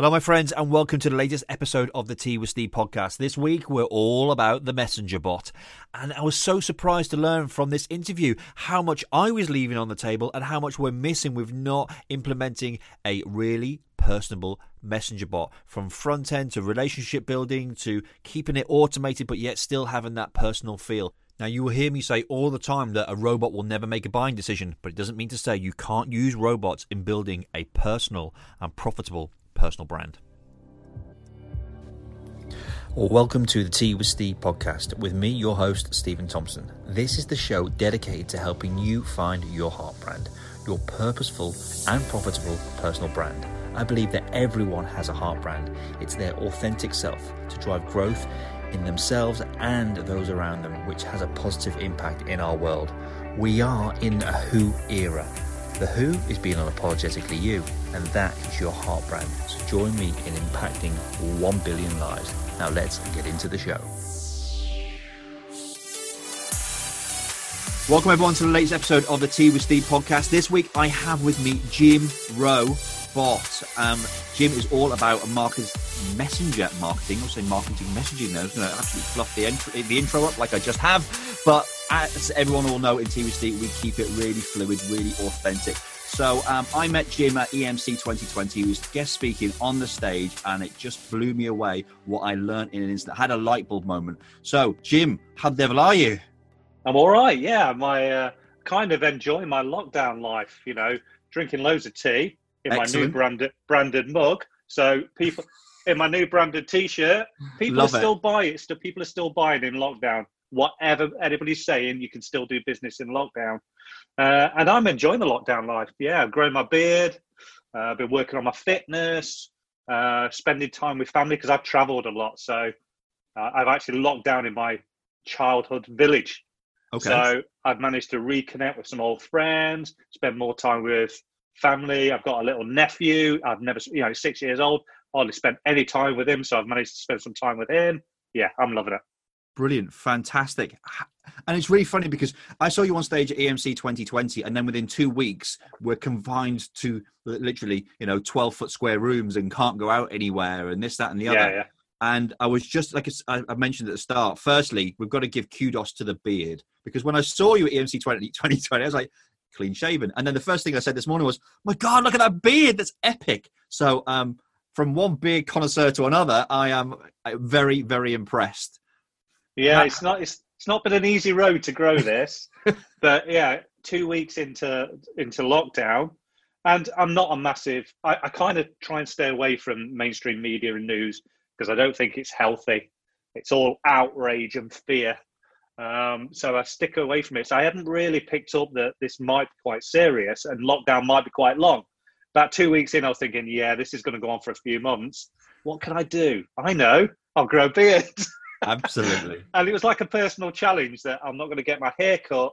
Hello, my friends, and welcome to the latest episode of the Tea with Steve podcast. This week, we're all about the Messenger bot. And I was so surprised to learn from this interview how much I was leaving on the table and how much we're missing with not implementing a really personable messenger bot from front end to relationship building to keeping it automated but yet still having that personal feel. Now, you will hear me say all the time that a robot will never make a buying decision, but it doesn't mean to say you can't use robots in building a personal and profitable personal brand. Well, welcome to the Tea with Steve podcast with me, your host, Stephen Thompson. This is the show dedicated to helping you find your heart brand, your purposeful and profitable personal brand. I believe that everyone has a heart brand. It's their authentic self to drive growth in themselves and those around them, which has a positive impact in our world. We are in a who era the Who is being unapologetically you, and that is your heart brand. So join me in impacting 1 billion lives. Now let's get into the show. Welcome everyone to the latest episode of the Tea with Steve podcast. This week I have with me Jim Rowe Bot. Um, Jim is all about a marketers messenger marketing. I'll say marketing messaging though. I was going to absolutely fluff the, intro, the intro up like I just have. But as everyone will know in TVC, we keep it really fluid, really authentic. So um, I met Jim at EMC 2020. He was guest speaking on the stage, and it just blew me away what I learned in an instant. I had a light bulb moment. So, Jim, how the devil are you? I'm all right. Yeah, my uh, kind of enjoying my lockdown life. You know, drinking loads of tea in Excellent. my new branded branded mug. So people in my new branded T-shirt, people Love are still buying it. Still, people are still buying in lockdown whatever anybody's saying, you can still do business in lockdown. Uh, and I'm enjoying the lockdown life. Yeah, I've grown my beard. Uh, I've been working on my fitness, uh, spending time with family because I've traveled a lot. So uh, I've actually locked down in my childhood village. Okay. So I've managed to reconnect with some old friends, spend more time with family. I've got a little nephew. I've never, you know, six years old. Hardly spent any time with him, so I've managed to spend some time with him. Yeah, I'm loving it. Brilliant, fantastic. And it's really funny because I saw you on stage at EMC 2020, and then within two weeks, we're confined to literally, you know, 12 foot square rooms and can't go out anywhere, and this, that, and the other. Yeah, yeah. And I was just like I mentioned at the start. Firstly, we've got to give kudos to the beard because when I saw you at EMC 20, 2020, I was like, clean shaven. And then the first thing I said this morning was, "My God, look at that beard! That's epic!" So, um, from one beard connoisseur to another, I am very, very impressed. Yeah, it's not it's it's not been an easy road to grow this, but yeah, two weeks into into lockdown, and I'm not a massive. I, I kind of try and stay away from mainstream media and news because I don't think it's healthy. It's all outrage and fear. Um, so I stick away from it. So I hadn't really picked up that this might be quite serious and lockdown might be quite long. About two weeks in, I was thinking, yeah, this is going to go on for a few months. What can I do? I know, I'll grow a beard. Absolutely. and it was like a personal challenge that I'm not going to get my hair cut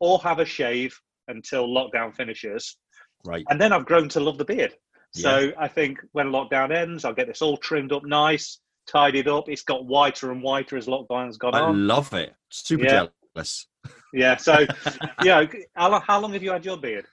or have a shave until lockdown finishes. Right. And then I've grown to love the beard. So yeah. I think when lockdown ends, I'll get this all trimmed up nice, tidied up. It's got whiter and whiter as lockdown's gone I on. I love it. Super yeah. jealous. Yeah. So, yeah. How, how long have you had your beard?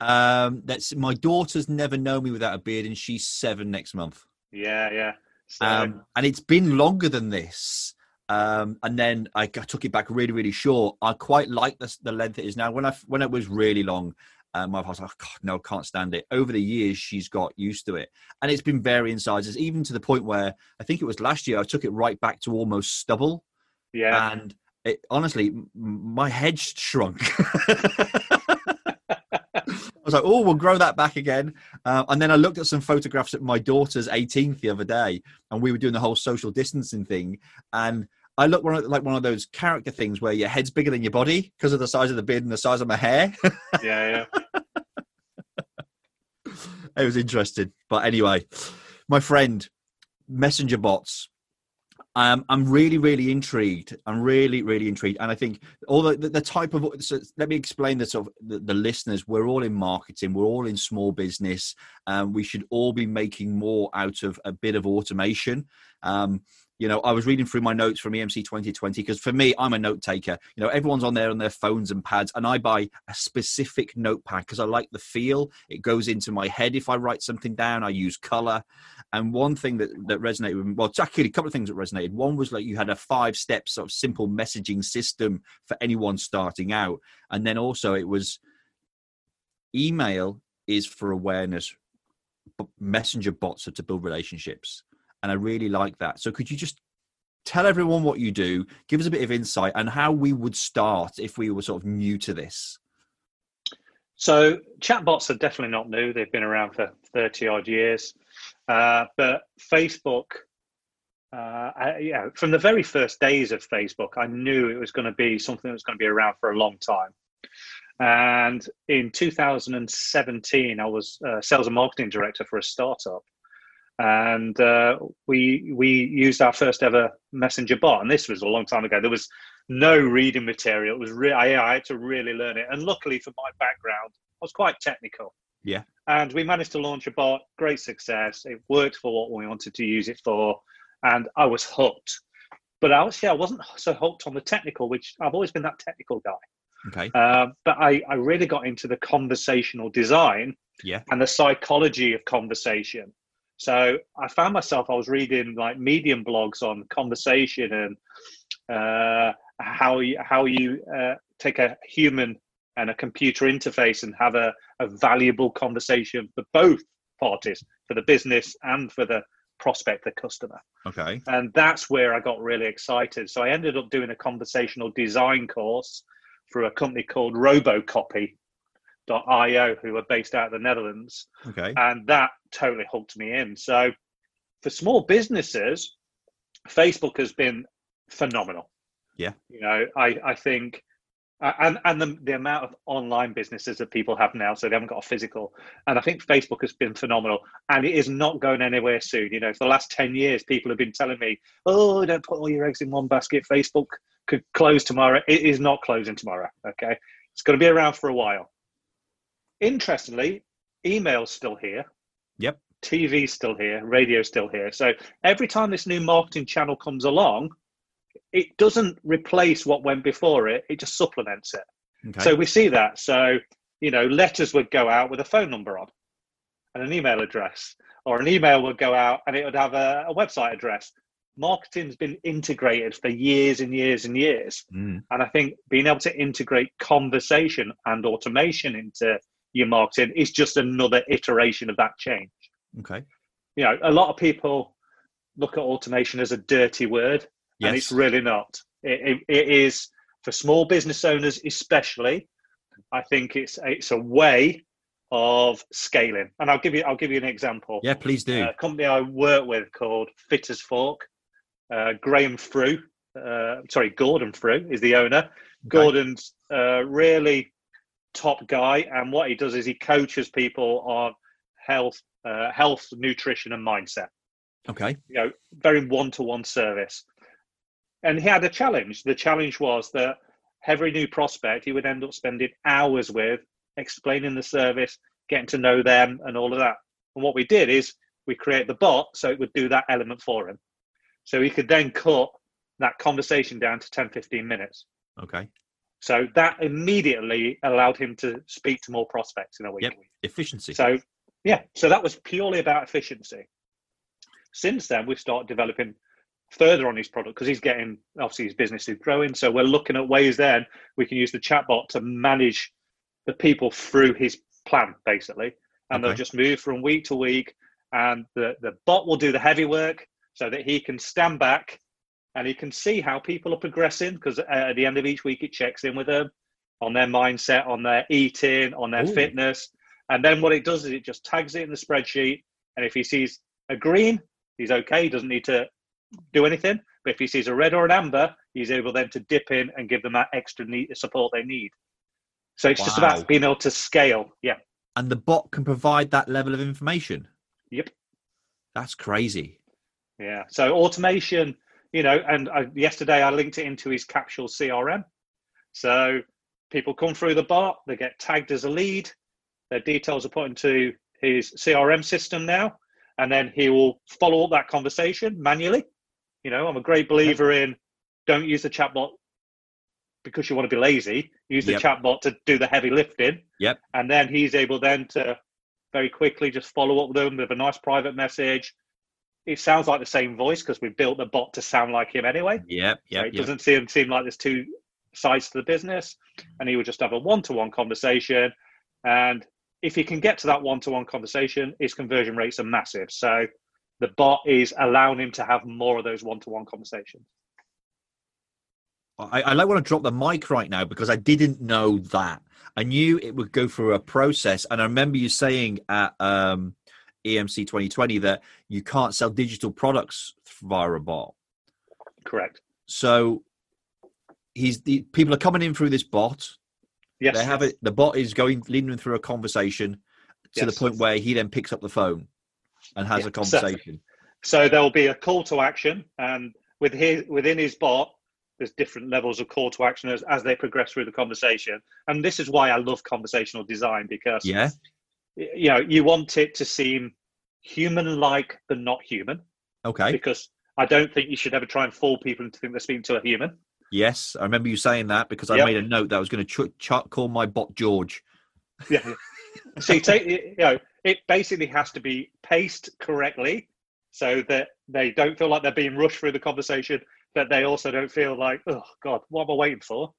Um, that's my daughter's never known me without a beard, and she's seven next month. Yeah, yeah. So. Um, and it's been longer than this. Um, and then I, I, took it back really, really short. I quite like the, the length it is now. When I when it was really long, um, my wife was like, oh, God, "No, can't stand it." Over the years, she's got used to it, and it's been varying sizes, even to the point where I think it was last year I took it right back to almost stubble. Yeah, and it, honestly, my head shrunk. I was like, oh, we'll grow that back again. Uh, and then I looked at some photographs at my daughter's 18th the other day, and we were doing the whole social distancing thing. And I looked one of, like one of those character things where your head's bigger than your body because of the size of the beard and the size of my hair. yeah, yeah. it was interesting. But anyway, my friend, messenger bots um, I'm really, really intrigued. I'm really, really intrigued, and I think all the, the, type of. So let me explain this of the, the, listeners. We're all in marketing. We're all in small business. Um, we should all be making more out of a bit of automation. Um, you know, I was reading through my notes from EMC 2020 because for me, I'm a note taker. You know, everyone's on there on their phones and pads, and I buy a specific notepad because I like the feel. It goes into my head if I write something down. I use color. And one thing that, that resonated with me, well, actually a couple of things that resonated. One was like you had a five step sort of simple messaging system for anyone starting out. And then also it was email is for awareness, but messenger bots are to build relationships and I really like that. So could you just tell everyone what you do, give us a bit of insight, and how we would start if we were sort of new to this? So chatbots are definitely not new; they've been around for thirty odd years. Uh, but Facebook, uh, I, yeah, from the very first days of Facebook, I knew it was going to be something that was going to be around for a long time. And in 2017, I was uh, sales and marketing director for a startup, and uh, we we used our first ever messenger bot and this was a long time ago. There was no reading material. It was re- I, I had to really learn it. And luckily for my background i was quite technical. Yeah. And we managed to launch a bot. Great success. It worked for what we wanted to use it for. And i was hooked. But yeah, I wasn't so hooked on the technical, which I've always been that technical guy. Okay. Uh, but I, I really got into the conversational design yeah. and the psychology of conversation. So I found myself I was reading like medium blogs on conversation and uh, how you how you uh, take a human and a computer interface and have a, a valuable conversation for both parties, for the business and for the prospect, the customer. Okay. And that's where I got really excited. So I ended up doing a conversational design course through a company called RoboCopy, io who are based out of the netherlands. Okay. And that totally hooked me in. So for small businesses facebook has been phenomenal. Yeah. You know i i think and and the, the amount of online businesses that people have now so they haven't got a physical. And i think facebook has been phenomenal. And it is not going anywhere soon. You know for the last 10 years people have been telling me oh don't put all your eggs in one basket. Facebook could close tomorrow. It is not closing tomorrow okay? It's going to be around for a while Interestingly, email's still here. Yep. TV's still here, radio's still here. So every time this new marketing channel comes along, it doesn't replace what went before it, it just supplements it. Okay. So we see that. So, you know, letters would go out with a phone number on and an email address, or an email would go out and it would have a, a website address. Marketing's been integrated for years and years and years. Mm. And I think being able to integrate conversation and automation into your marketing is just another iteration of that change. Okay. You know, a lot of people look at automation as a dirty word, yes. and it's really not. It, it, it is for small business owners, especially. I think it's it's a way of scaling, and I'll give you I'll give you an example. Yeah, please do. A company I work with called Fitters Fork. Uh, Graham Frew, uh, sorry, Gordon Frew is the owner. Okay. Gordon's uh, really top guy, and what he does is he coaches people on health, uh, health, nutrition, and mindset. Okay. You know, very one-to-one service. And he had a challenge. The challenge was that every new prospect he would end up spending hours with, explaining the service, getting to know them, and all of that. And what we did is we create the bot so it would do that element for him. So he could then cut that conversation down to 10, 15 minutes. Okay. So that immediately allowed him to speak to more prospects in a week. Yep. Efficiency. So yeah, so that was purely about efficiency. Since then, we've started developing further on his product because he's getting obviously his business is growing. So we're looking at ways then we can use the chatbot to manage the people through his plan basically, and okay. they'll just move from week to week, and the the bot will do the heavy work so that he can stand back and he can see how people are progressing because uh, at the end of each week it checks in with them on their mindset, on their eating, on their Ooh. fitness. And then what it does is it just tags it in the spreadsheet. And if he sees a green, he's okay. He doesn't need to do anything. But if he sees a red or an amber, he's able then to dip in and give them that extra need, support they need. So it's wow. just about being able to scale. Yeah. And the bot can provide that level of information. Yep. That's crazy. Yeah. So automation you know, and I, yesterday I linked it into his Capsule CRM. So people come through the bot, they get tagged as a lead, their details are put into his CRM system now, and then he will follow up that conversation manually. You know, I'm a great believer in don't use the chatbot because you want to be lazy. Use the yep. chatbot to do the heavy lifting. Yep. And then he's able then to very quickly just follow up with them with a nice private message. It sounds like the same voice because we built the bot to sound like him anyway. Yeah, Yeah. So it yep. doesn't seem seem like there's two sides to the business. And he would just have a one-to-one conversation. And if he can get to that one-to-one conversation, his conversion rates are massive. So the bot is allowing him to have more of those one-to-one conversations. I, I like want to drop the mic right now because I didn't know that. I knew it would go through a process, and I remember you saying at um, EMC 2020 that you can't sell digital products via a bot. Correct. So he's the people are coming in through this bot. Yes. They have it. The bot is going leading them through a conversation to yes. the point where he then picks up the phone and has yeah. a conversation. So, so there will be a call to action, and with his within his bot, there's different levels of call to action as, as they progress through the conversation. And this is why I love conversational design because yeah, you know, you want it to seem human like but not human. Okay. Because I don't think you should ever try and fool people into think they're speaking to a human. Yes, I remember you saying that because I yep. made a note that I was going to ch- ch- call my bot George. Yeah. so you take, you know, it basically has to be paced correctly so that they don't feel like they're being rushed through the conversation but they also don't feel like, oh God, what am I waiting for?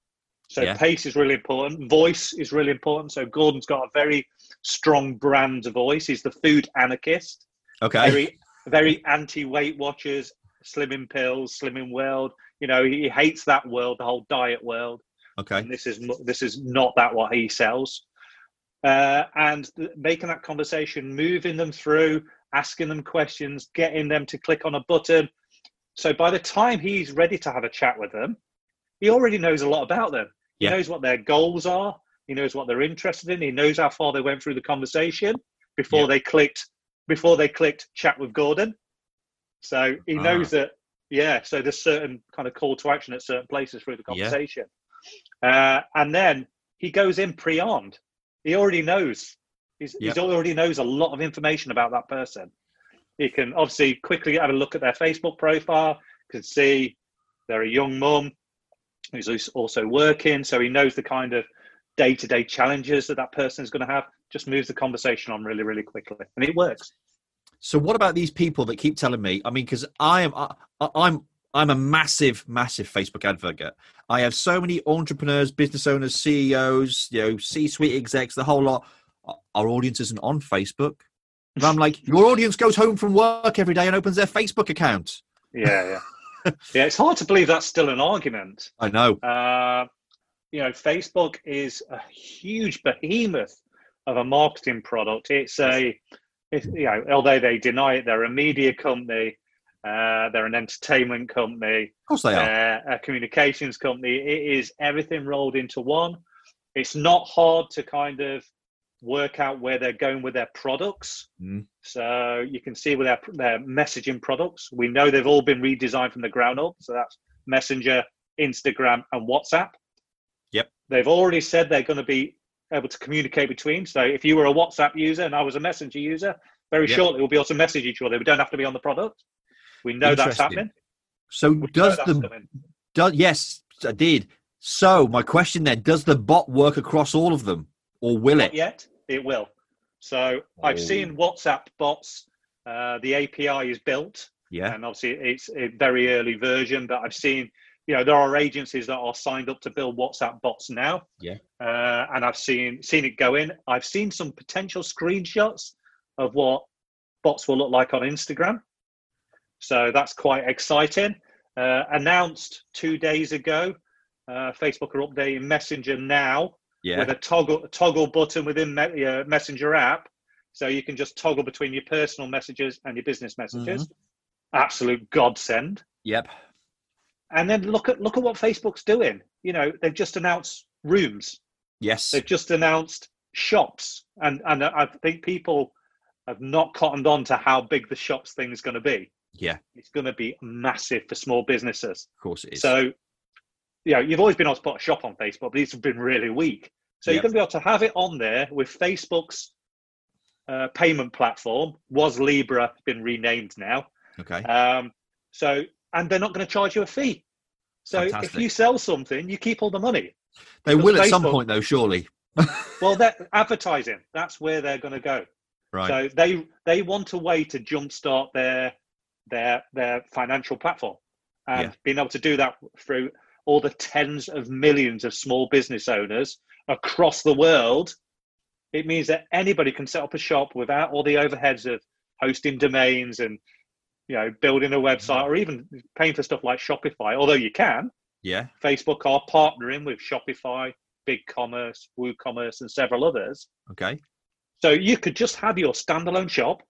So yeah. pace is really important. Voice is really important. So Gordon's got a very strong brand voice. He's the food anarchist. Okay. Very, very anti Weight Watchers, slimming pills, slimming world. You know, he hates that world, the whole diet world. Okay. And this is this is not that what he sells. Uh, and making that conversation, moving them through, asking them questions, getting them to click on a button, so by the time he's ready to have a chat with them, he already knows a lot about them. He knows what their goals are. He knows what they're interested in. He knows how far they went through the conversation before yeah. they clicked before they clicked chat with Gordon. So he ah. knows that yeah. So there's certain kind of call to action at certain places through the conversation, yeah. uh, and then he goes in pre-armed. He already knows. He's, he's already knows a lot of information about that person. He can obviously quickly have a look at their Facebook profile, can see they're a young mum who's also working, so he knows the kind of day to day challenges that that person is going to have. Just moves the conversation on really, really quickly, and it works. So, what about these people that keep telling me? I mean, because I am, I, I'm, I'm a massive, massive Facebook advocate. I have so many entrepreneurs, business owners, CEOs, you know, C-suite execs, the whole lot. Our audience isn't on Facebook. And I'm like, your audience goes home from work every day and opens their Facebook account. Yeah, yeah. yeah, it's hard to believe that's still an argument. I know. Uh, you know, Facebook is a huge behemoth of a marketing product. It's a, it's, you know, although they deny it, they're a media company, uh, they're an entertainment company, of course they are, uh, a communications company. It is everything rolled into one. It's not hard to kind of work out where they're going with their products. Mm. So you can see with their, their messaging products, we know they've all been redesigned from the ground up. So that's Messenger, Instagram, and WhatsApp. Yep. They've already said they're going to be able to communicate between. So if you were a WhatsApp user and I was a Messenger user, very yep. shortly we'll be able to message each other. We don't have to be on the product. We know that's happening. So we does the does yes, I did. So my question then: Does the bot work across all of them, or will Not it? Yet, it will. So oh. I've seen WhatsApp bots. Uh, the API is built. Yeah. And obviously it's a very early version, but I've seen, you know, there are agencies that are signed up to build WhatsApp bots now. Yeah. Uh, and I've seen seen it go in. I've seen some potential screenshots of what bots will look like on Instagram. So that's quite exciting. Uh, announced two days ago, uh, Facebook are updating Messenger now yeah. with a toggle a toggle button within me- uh, Messenger app, so you can just toggle between your personal messages and your business messages. Mm-hmm. Absolute godsend. Yep. And then look at look at what Facebook's doing. You know, they've just announced rooms. Yes. They've just announced shops, and and I think people have not cottoned on to how big the shops thing is going to be. Yeah. It's going to be massive for small businesses. Of course it is. So you know, you've always been able to put a shop on Facebook, but these have been really weak. So yep. you're going to be able to have it on there with Facebook's uh, payment platform. Was Libra been renamed now? Okay. Um, so and they're not going to charge you a fee. So Fantastic. if you sell something, you keep all the money. They will at Facebook, some point, though, surely. well, they're advertising. That's where they're going to go. Right. So they they want a way to jumpstart their their their financial platform, and yeah. being able to do that through all the tens of millions of small business owners across the world. It means that anybody can set up a shop without all the overheads of hosting domains and you know building a website or even paying for stuff like Shopify. Although you can, yeah, Facebook are partnering with Shopify, BigCommerce, WooCommerce, and several others. Okay. So you could just have your standalone shop,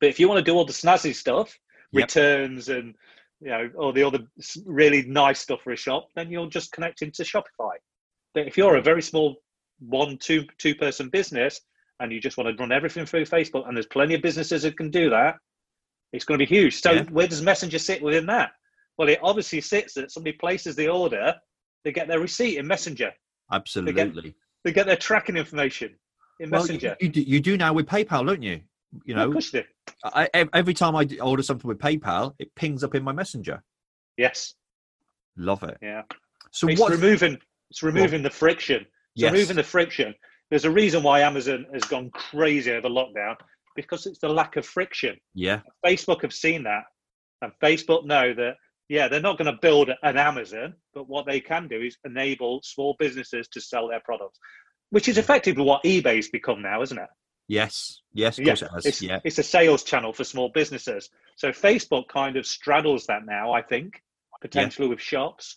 but if you want to do all the snazzy stuff, yep. returns and you know all the other really nice stuff for a shop, then you'll just connect into Shopify. But if you're a very small one, two, two person business and you just want to run everything through Facebook, and there's plenty of businesses that can do that, it's going to be huge. So yeah. where does Messenger sit within that? Well, it obviously sits that somebody places the order, they get their receipt in Messenger. Absolutely. They get, they get their tracking information in well, Messenger. You, you, do, you do now with PayPal, don't you? You know, I, every time I order something with PayPal, it pings up in my Messenger. Yes. Love it. Yeah. So it's removing it's removing the friction. It's yes. removing the friction. There's a reason why Amazon has gone crazy over lockdown because it's the lack of friction. Yeah. Facebook have seen that. And Facebook know that, yeah, they're not going to build an Amazon, but what they can do is enable small businesses to sell their products, which is effectively what eBay's become now, isn't it? Yes, yes, yeah. It it's, yeah. it's a sales channel for small businesses. So Facebook kind of straddles that now, I think, potentially yeah. with shops.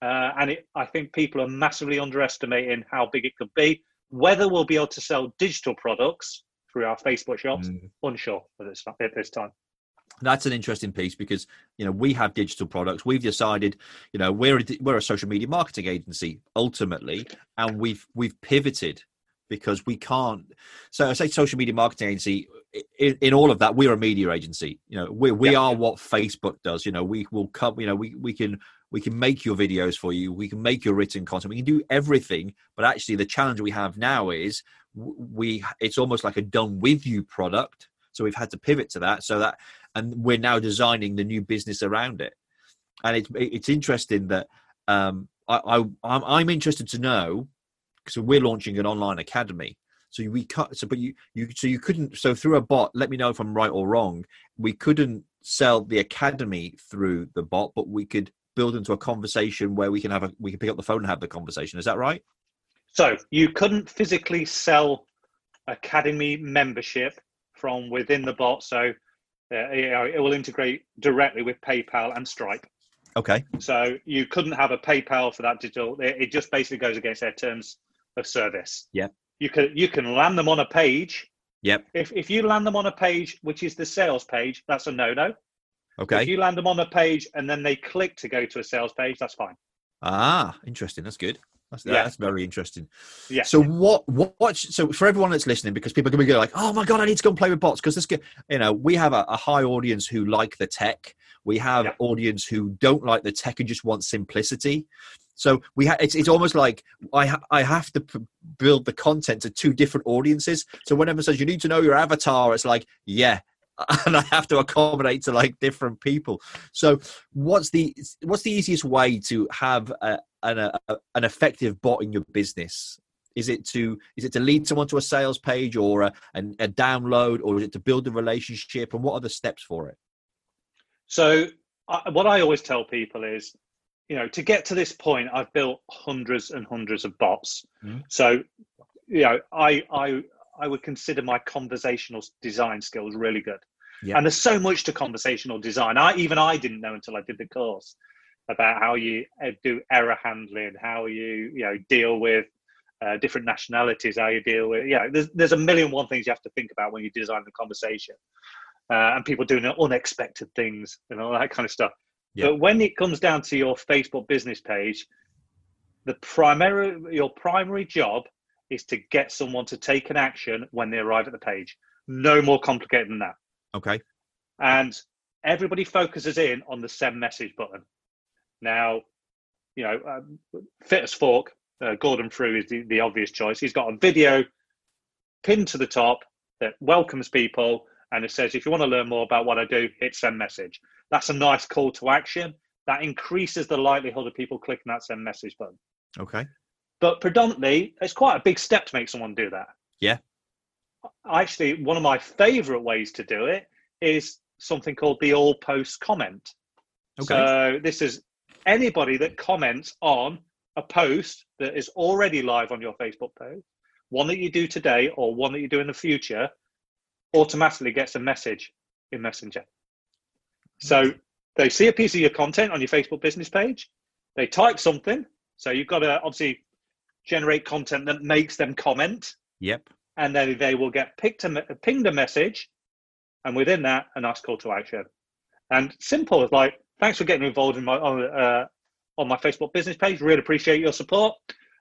Uh, and it, I think people are massively underestimating how big it could be. Whether we'll be able to sell digital products through our Facebook shops, mm. unsure at this, at this time. That's an interesting piece because you know we have digital products. We've decided you know we're a, we're a social media marketing agency ultimately and we've we've pivoted because we can't so i say social media marketing agency in, in all of that we're a media agency. You know we, we are what facebook does. You know we will come you know we, we can we can make your videos for you. We can make your written content. We can do everything but actually the challenge we have now is we it's almost like a done with you product. So we've had to pivot to that so that and we're now designing the new business around it. And it's it's interesting that um i, I I'm, I'm interested to know because we're launching an online academy. So we cut so but you you so you couldn't so through a bot let me know if i'm right or wrong we couldn't sell the academy through the bot but we could build into a conversation where we can have a we can pick up the phone and have the conversation. Is that right? So you couldn't physically sell academy membership from within the bot. So uh, it will integrate directly with PayPal and Stripe. Okay. So you couldn't have a PayPal for that digital. It, it just basically goes against their terms of service. Yeah. You can you can land them on a page. Yep. If if you land them on a page which is the sales page, that's a no no. Okay. If you land them on a page and then they click to go to a sales page, that's fine. Ah, interesting. That's good. That's, yeah. that's very interesting. Yeah. So what, what, what, so for everyone that's listening, because people are going to go like, oh my God, I need to go and play with bots. Cause this, you know, we have a, a high audience who like the tech. We have yeah. audience who don't like the tech and just want simplicity. So we ha- it's, it's almost like I, ha- I have to p- build the content to two different audiences. So whenever says you need to know your avatar, it's like, yeah, and I have to accommodate to like different people. So, what's the what's the easiest way to have a, an a, an effective bot in your business? Is it to is it to lead someone to a sales page or a, a, a download, or is it to build a relationship? And what are the steps for it? So, I, what I always tell people is, you know, to get to this point, I've built hundreds and hundreds of bots. Mm-hmm. So, you know, I I I would consider my conversational design skills really good. Yeah. And there's so much to conversational design. I even I didn't know until I did the course about how you uh, do error handling, how you you know deal with uh, different nationalities, how you deal with yeah. There's there's a million one things you have to think about when you design the conversation, uh, and people doing unexpected things and all that kind of stuff. Yeah. But when it comes down to your Facebook business page, the primary your primary job is to get someone to take an action when they arrive at the page. No more complicated than that. Okay. And everybody focuses in on the send message button. Now, you know, um, fit as fork, uh, Gordon Frew is the, the obvious choice. He's got a video pinned to the top that welcomes people and it says, if you want to learn more about what I do, hit send message. That's a nice call to action. That increases the likelihood of people clicking that send message button. Okay. But predominantly, it's quite a big step to make someone do that. Yeah. Actually, one of my favorite ways to do it is something called the all post comment. Okay. So this is anybody that comments on a post that is already live on your Facebook page, one that you do today or one that you do in the future, automatically gets a message in Messenger. So they see a piece of your content on your Facebook business page, they type something. So you've got to obviously generate content that makes them comment. Yep. And then they will get picked a, pinged a message, and within that, a nice call to action. And simple, as like, thanks for getting involved in my uh, on my Facebook business page. Really appreciate your support.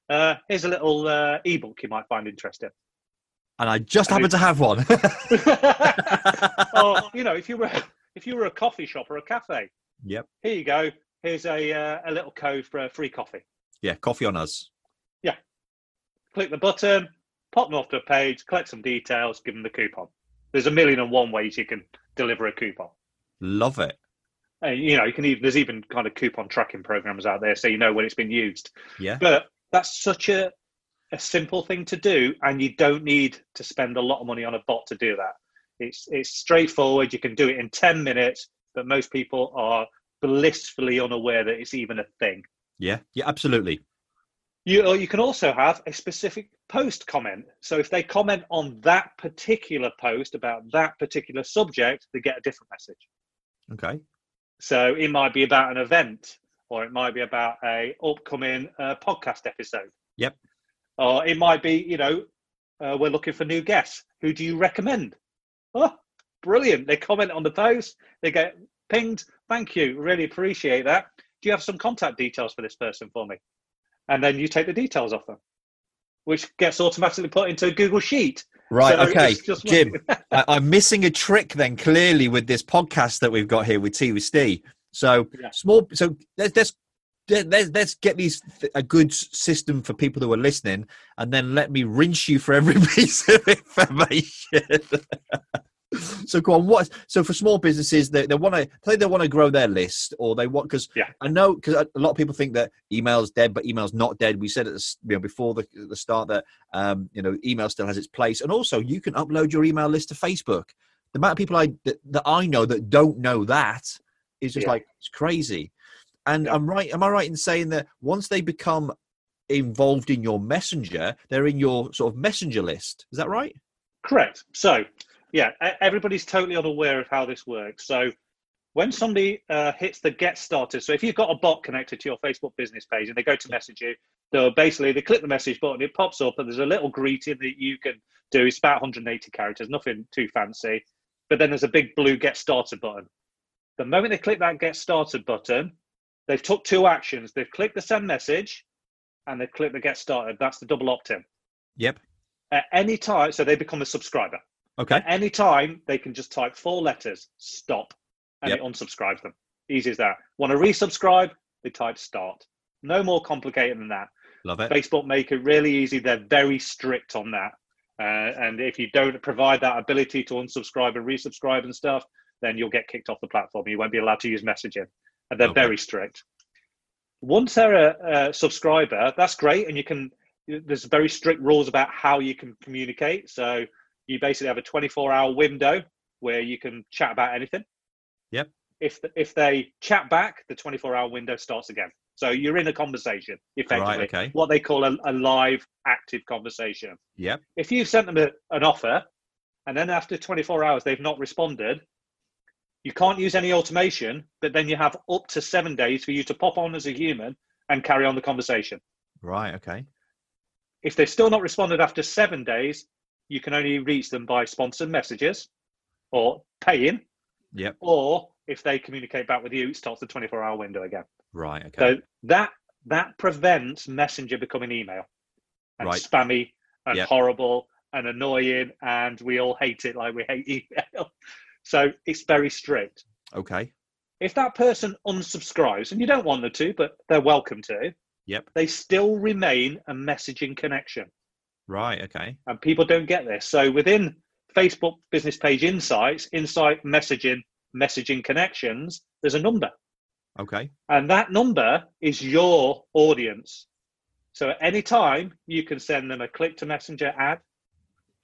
Uh, here's a little uh, ebook you might find interesting. And I just happen to have one. or you know, if you were if you were a coffee shop or a cafe, yep. Here you go. Here's a uh, a little code for a free coffee. Yeah, coffee on us. Click the button, pop them off to a page, collect some details, give them the coupon. There's a million and one ways you can deliver a coupon. Love it. And, you know, you can even there's even kind of coupon tracking programs out there, so you know when it's been used. Yeah. But that's such a a simple thing to do, and you don't need to spend a lot of money on a bot to do that. It's it's straightforward. You can do it in ten minutes, but most people are blissfully unaware that it's even a thing. Yeah, yeah, absolutely. You you can also have a specific post comment. So if they comment on that particular post about that particular subject, they get a different message. Okay. So it might be about an event, or it might be about a upcoming uh, podcast episode. Yep. Or it might be, you know, uh, we're looking for new guests. Who do you recommend? Oh, brilliant! They comment on the post. They get pinged. Thank you. Really appreciate that. Do you have some contact details for this person for me? And then you take the details off them, which gets automatically put into a Google Sheet. Right. So okay. Jim, I, am missing a trick then clearly with this podcast that we've got here with Tea with Steve. So yeah. small. So let's, let's let's let's get these a good system for people who are listening, and then let me rinse you for every piece of information. so go on. What? So for small businesses, they, they want to say they want to grow their list, or they want because yeah. I know because a lot of people think that email's dead, but email's not dead. We said at the, you know before the, the start that um, you know email still has its place, and also you can upload your email list to Facebook. The amount of people I that, that I know that don't know that is just yeah. like it's crazy. And yeah. I'm right. Am I right in saying that once they become involved in your messenger, they're in your sort of messenger list? Is that right? Correct. So yeah, everybody's totally unaware of how this works. So when somebody uh, hits the get started, so if you've got a bot connected to your Facebook business page and they go to message you, they'll basically they click the message button, it pops up, and there's a little greeting that you can do. It's about 180 characters, nothing too fancy. But then there's a big blue get started button. The moment they click that get started button, they've took two actions. They've clicked the send message and they've clicked the get started. That's the double opt-in. Yep. At any time, so they become a subscriber. Okay. At any time, they can just type four letters, stop, and yep. it unsubscribes them. Easy as that. Want to resubscribe? They type start. No more complicated than that. Love it. Facebook make it really easy. They're very strict on that. Uh, and if you don't provide that ability to unsubscribe and resubscribe and stuff, then you'll get kicked off the platform. You won't be allowed to use messaging. And they're okay. very strict. Once they're a, a subscriber, that's great. And you can, there's very strict rules about how you can communicate. So you basically have a 24 hour window where you can chat about anything. Yep. If the, if they chat back, the 24 hour window starts again. So you're in a conversation, effectively. Right, okay. What they call a, a live, active conversation. Yep. If you've sent them a, an offer, and then after 24 hours they've not responded, you can't use any automation. But then you have up to seven days for you to pop on as a human and carry on the conversation. Right. Okay. If they've still not responded after seven days, you can only reach them by sponsored messages or paying. Yep. Or if they communicate back with you, it starts the 24 hour window again. Right. Okay. So that that prevents Messenger becoming email and right. spammy and yep. horrible and annoying, and we all hate it like we hate email. so it's very strict. Okay. If that person unsubscribes, and you don't want them to, but they're welcome to, yep, they still remain a messaging connection. Right. Okay. And people don't get this. So within Facebook business page insights, insight messaging, messaging connections, there's a number. Okay. And that number is your audience. So at any time, you can send them a click to messenger ad,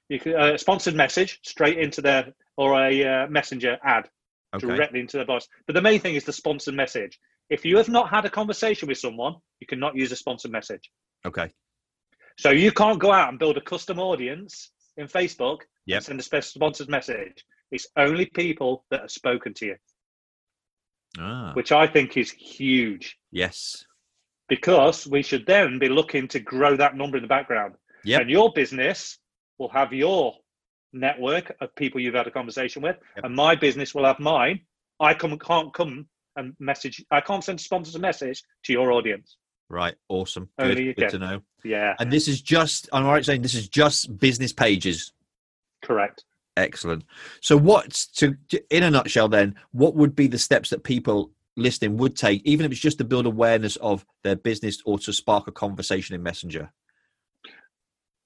you can a sponsored message straight into their or a uh, messenger ad okay. directly into their box. But the main thing is the sponsored message. If you have not had a conversation with someone, you cannot use a sponsored message. Okay. So you can't go out and build a custom audience in Facebook yep. and send a sponsored message. It's only people that have spoken to you. Ah. Which I think is huge. Yes. Because we should then be looking to grow that number in the background. Yep. And your business will have your network of people you've had a conversation with, yep. and my business will have mine. I come, can't come and message. I can't send sponsors a message to your audience. Right. Awesome. Good, good to know. Yeah. And this is just, I'm right saying this is just business pages. Correct. Excellent. So, what's to, in a nutshell, then, what would be the steps that people listening would take, even if it's just to build awareness of their business or to spark a conversation in Messenger?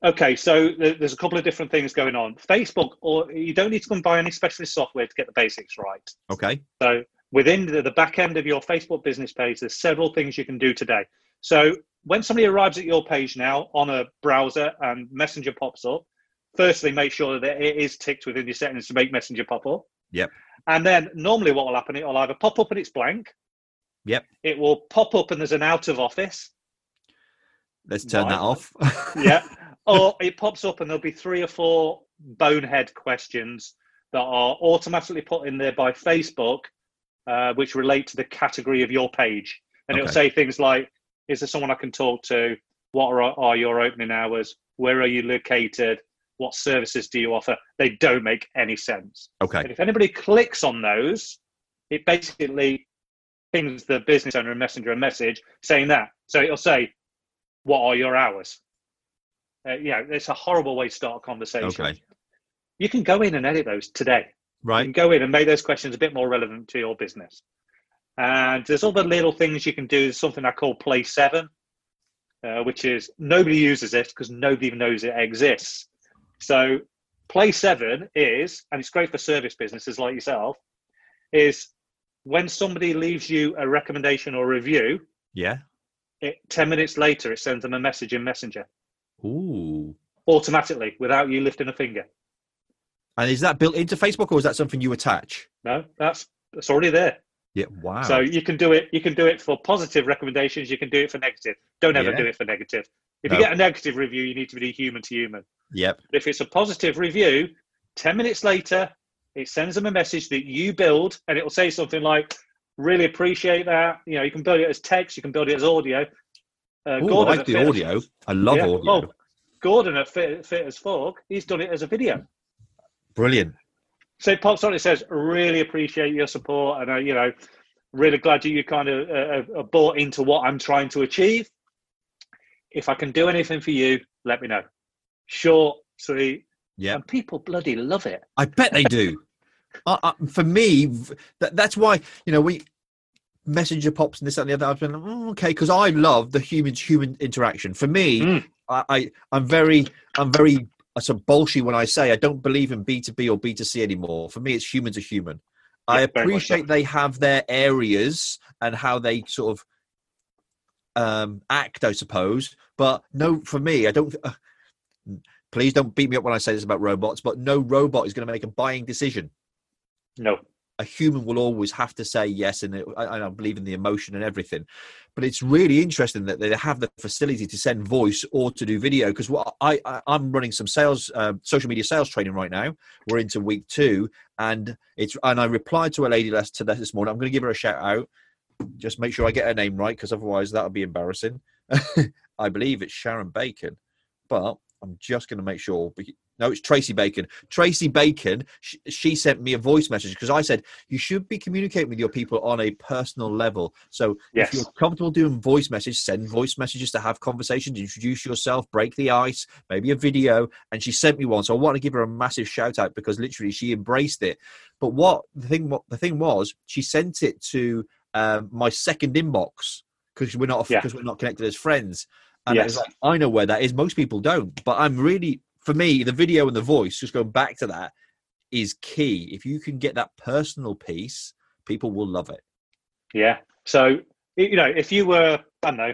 Okay, so there's a couple of different things going on. Facebook, or you don't need to come buy any specialist software to get the basics right. Okay. So within the, the back end of your Facebook business page, there's several things you can do today. So when somebody arrives at your page now on a browser and Messenger pops up, firstly make sure that it is ticked within your settings to make Messenger pop up. Yep. And then normally what will happen, it will either pop up and it's blank. Yep. It will pop up and there's an out of office. Let's turn right. that off. yeah or it pops up and there'll be three or four bonehead questions that are automatically put in there by Facebook, uh, which relate to the category of your page. And okay. it'll say things like, is there someone I can talk to? What are, are your opening hours? Where are you located? What services do you offer? They don't make any sense. Okay. But if anybody clicks on those, it basically pings the business owner a messenger a message saying that. So it'll say, what are your hours? Uh, know, it's a horrible way to start a conversation. Okay. You can go in and edit those today. Right. You can go in and make those questions a bit more relevant to your business. And there's other little things you can do. There's something I call Play Seven, uh, which is nobody uses it because nobody even knows it exists. So Play Seven is, and it's great for service businesses like yourself, is when somebody leaves you a recommendation or review. Yeah. It, Ten minutes later, it sends them a message in Messenger. Ooh. Automatically, without you lifting a finger. And is that built into Facebook, or is that something you attach? No, that's that's already there. Yeah, wow. So you can do it. You can do it for positive recommendations. You can do it for negative. Don't ever yeah. do it for negative. If no. you get a negative review, you need to be human to human. Yep. But if it's a positive review, ten minutes later, it sends them a message that you build, and it will say something like, "Really appreciate that." You know, you can build it as text, you can build it as audio. Uh, Ooh, Gordon I like the Fit audio. I love yeah. audio. Oh, Gordon at Fit, Fit as Fork, he's done it as a video. Brilliant. So it pops on. It says, "Really appreciate your support, and uh, you know, really glad you, you kind of uh, bought into what I'm trying to achieve. If I can do anything for you, let me know. Short, sweet, yeah, and people bloody love it. I bet they do. uh, uh, for me, that, that's why you know we messenger pops and this and the other. I've been like, oh, okay, because I love the human human interaction. For me, mm. I, I am very I'm very of bolshy when I say I don't believe in B two B or B two C anymore. For me, it's human to human. Yeah, I appreciate they have their areas and how they sort of um, act, I suppose. But no, for me, I don't. Uh, please don't beat me up when I say this about robots, but no robot is going to make a buying decision. No, a human will always have to say yes, and, I believe in the emotion and everything. But it's really interesting that they have the facility to send voice or to do video. Because what I, I am running some sales, uh, social media sales training right now. We're into week two, and it's and I replied to a lady last to this morning. I'm going to give her a shout out. Just make sure I get her name right, because otherwise that'll be embarrassing. I believe it's Sharon Bacon, but I'm just going to make sure no, it's Tracy Bacon. Tracy Bacon, she, she sent me a voice message because I said you should be communicating with your people on a personal level. So yes. if you're comfortable doing voice messages, send voice messages to have conversations, introduce yourself, break the ice, maybe a video. And she sent me one, so I want to give her a massive shout out because literally she embraced it. But what the thing, what the thing was, she sent it to um, my second inbox because we're not because yeah. we're not connected as friends. And yes. like, I know where that is. Most people don't, but I'm really for me, the video and the voice, just going back to that, is key. If you can get that personal piece, people will love it. Yeah. So you know, if you were, I don't know,